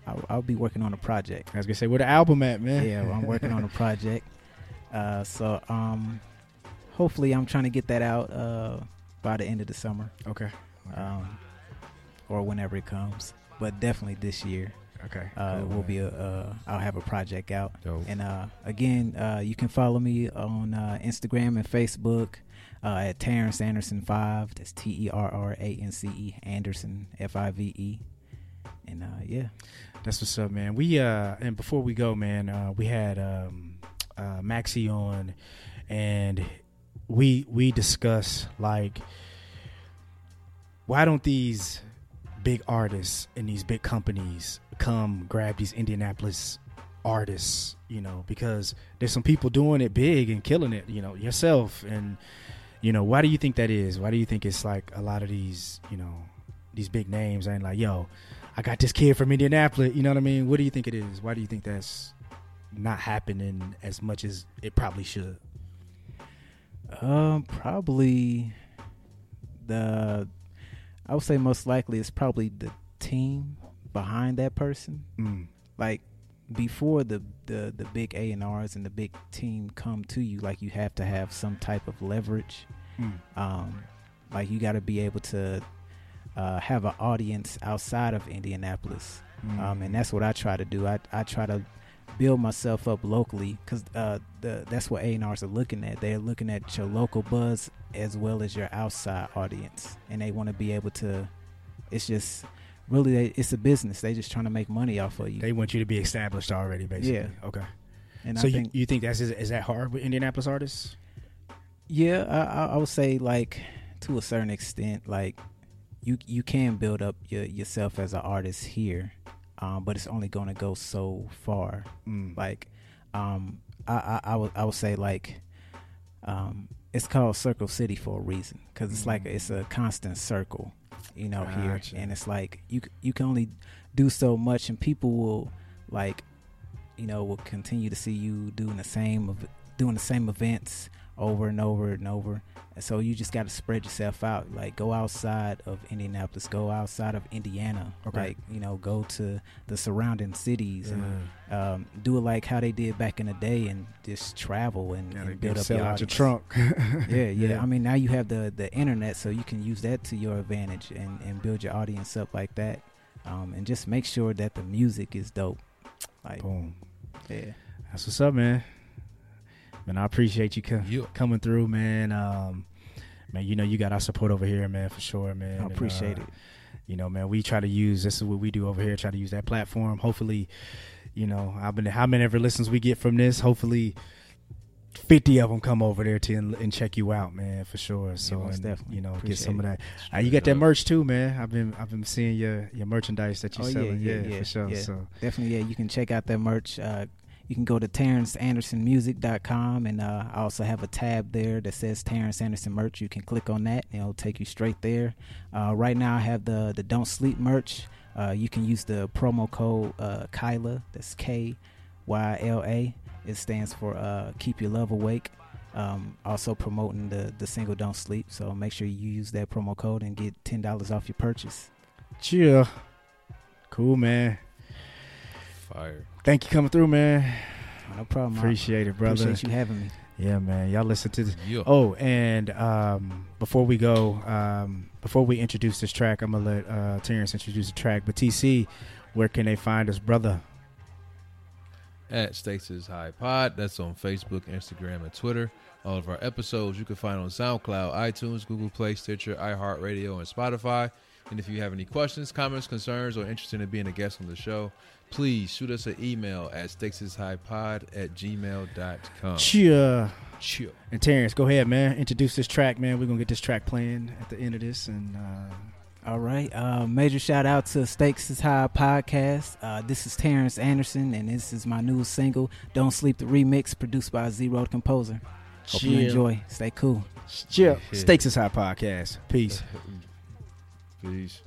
I'll, I'll be working on a project. I was gonna say where the album at, man? Yeah, I'm working on a *laughs* project. Uh, so um, hopefully, I'm trying to get that out uh, by the end of the summer okay, um, or whenever it comes. But definitely this year, okay. uh, Cool, will man. be a. Uh, I'll have a project out. Dope. And uh, again, uh, you can follow me on uh, Instagram and Facebook uh, at Terrance Anderson Five. That's T E R R A N C E Anderson F I V E. And uh, yeah, That's what's up, man. We uh and before we go, man, uh we had um uh Maxie on and we we discuss like why don't these big artists and these big companies come grab these Indianapolis artists, you know, because there's some people doing it big and killing it, you know, yourself and you know, why do you think that is? Why do you think it's like a lot of these, you know, these big names ain't like, yo, I got this kid from Indianapolis. You know what I mean? What do you think it is? Why do you think that's not happening as much as it probably should? Um, probably the. I would say most likely it's probably the team behind that person. Mm. Like before the the the big A and R's and the big team come to you, like you have to have some type of leverage. Mm. Um, like you got to be able to uh, have an audience outside of Indianapolis. Mm. um, and that's what I try to do. I, I try to build myself up locally because uh, the that's what A and R's are looking at. They're looking at your local buzz as well as your outside audience, and they want to be able to. It's just really they, it's a business. They're just trying to make money off of you. They want you to be established already, basically. Yeah. Okay. and so I you, think you think that's is, is that hard with Indianapolis artists? yeah, I, I, I would say like to a certain extent, like you you can build up your, yourself as an artist here. Um, but it's only going to go so far. Mm. Like, um, I, I, I would I would say like, um, it's called Circle City for a reason because it's like it's a constant circle, you know, here, and it's like you you can only do so much, and people will like, you know, will continue to see you doing the same of doing the same events over and over and over. And so you just got to spread yourself out. Like go outside of Indianapolis, go outside of Indiana. Okay. Like you know, go to the surrounding cities and um, do it like how they did back in the day and just travel and, Gotta and build up your out your trunk. *laughs* Yeah, yeah, I mean, now you have the the internet, so you can use that to your advantage and and build your audience up like that. Um, and just make sure that the music is dope. Like, Boom. yeah, That's what's up, man. Man, I appreciate you co- Yeah. coming through, man. Um, man, you know you got our support over here, man, for sure, man. I And, appreciate uh, it. You know, man, we try to use this is what we do over here. Try to use that platform. Hopefully, you know, I've been how many ever listens we get from this. Hopefully, fifty of them come over there to and, and check you out, man, for sure. So, most and, definitely. you know, get Appreciate some of that. Uh, you got that merch too, man. I've been I've been seeing your your merchandise that you Oh, yeah, selling. yeah, yeah, for sure. yeah. So Definitely, yeah. You can check out that merch. Uh, you can go to TerranceAndersonMusic.com, and uh, I also have a tab there that says Terrance Anderson merch. You can click on that, and it'll take you straight there. Uh, right now, I have the the Don't Sleep merch. Uh, you can use the promo code uh, Kyla. That's K Y L A. It stands for uh, Keep Your Love Awake. Um, also promoting the the single Don't Sleep. So make sure you use that promo code and get ten dollars off your purchase. chill. Cool, man. Fire. Thank you coming through, man. No problem. I Appreciate it, brother. Appreciate you having me. Yeah, man. Y'all listen to this. Yeah. Oh, and um, before we go, um, before we introduce this track, I'm gonna let uh, Terrance introduce the track. But TC, where can they find us, brother? at Stakes is High Pod. That's on Facebook, Instagram, and Twitter. All of our episodes you can find on SoundCloud, iTunes, Google Play, Stitcher, iHeartRadio, and Spotify. And if you have any questions, comments, concerns, or interested in being a guest on the show, please shoot us an email at stakesishighpod at gmail.com. Cheer. Chill. And Terrance, go ahead, man. Introduce this track, man. We're gonna get this track playing at the end of this, and uh, All right. Uh, major shout out to Stakes is High podcast. Uh, this is Terrance Anderson, and this is my new single, Don't Sleep the Remix, produced by Zero the Composer. Hope you enjoy. Stay cool. chill. Stakes is high podcast. Peace. *laughs* Peace.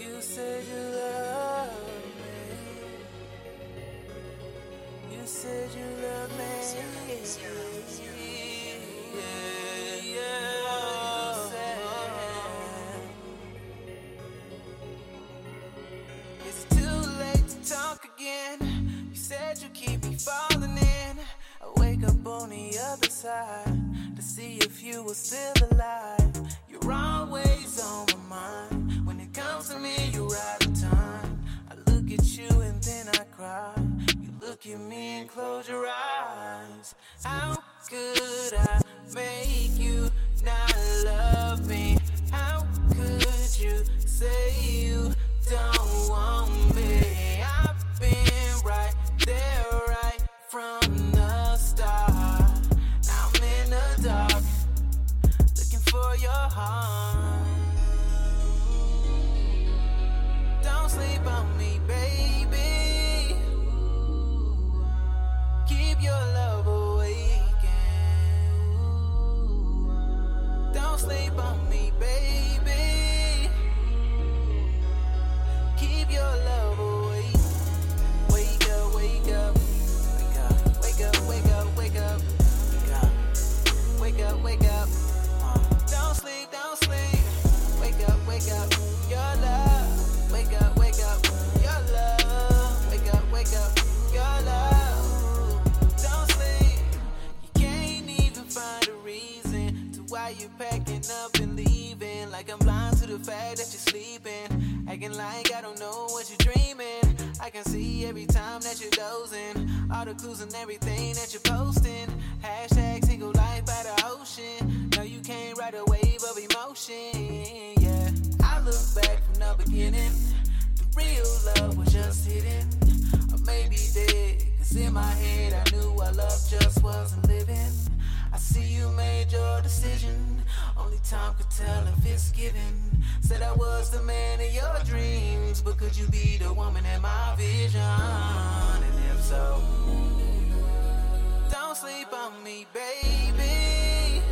You said you love me. You said you love me. Yeah, yeah. It's too late to talk again. You said you keep me falling in. I wake up on the other side see if you were still alive. You're always on my mind. When it comes to me, you're out of time. I look at you and then I cry. You look at me and close your eyes. How could I make you not love me? How could you say you don't want me? I've been right there, right from sleep on me, baby. Keep your love awakened. Don't sleep on me, baby. Keep your love Acting like I don't know what you're dreaming. I can see every time that you're dozing. All the clues and everything that you're posting. Hashtag single life by the ocean. No, you can't ride a wave of emotion. Yeah, I look back from the beginning. The real love was just hidden. Or maybe dead. Cause in my head I knew our love just wasn't living. I see you made your decision. Only time could tell if it's given. Said I was the man of your dreams, but could you be the woman in my vision? And if so, don't sleep on me, baby.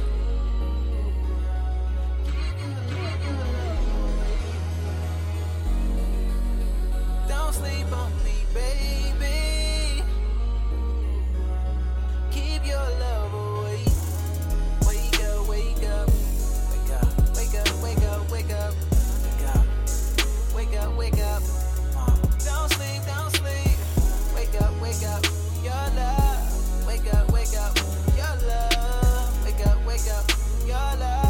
Don't sleep on me, baby. Keep your love away. wake up. Your love.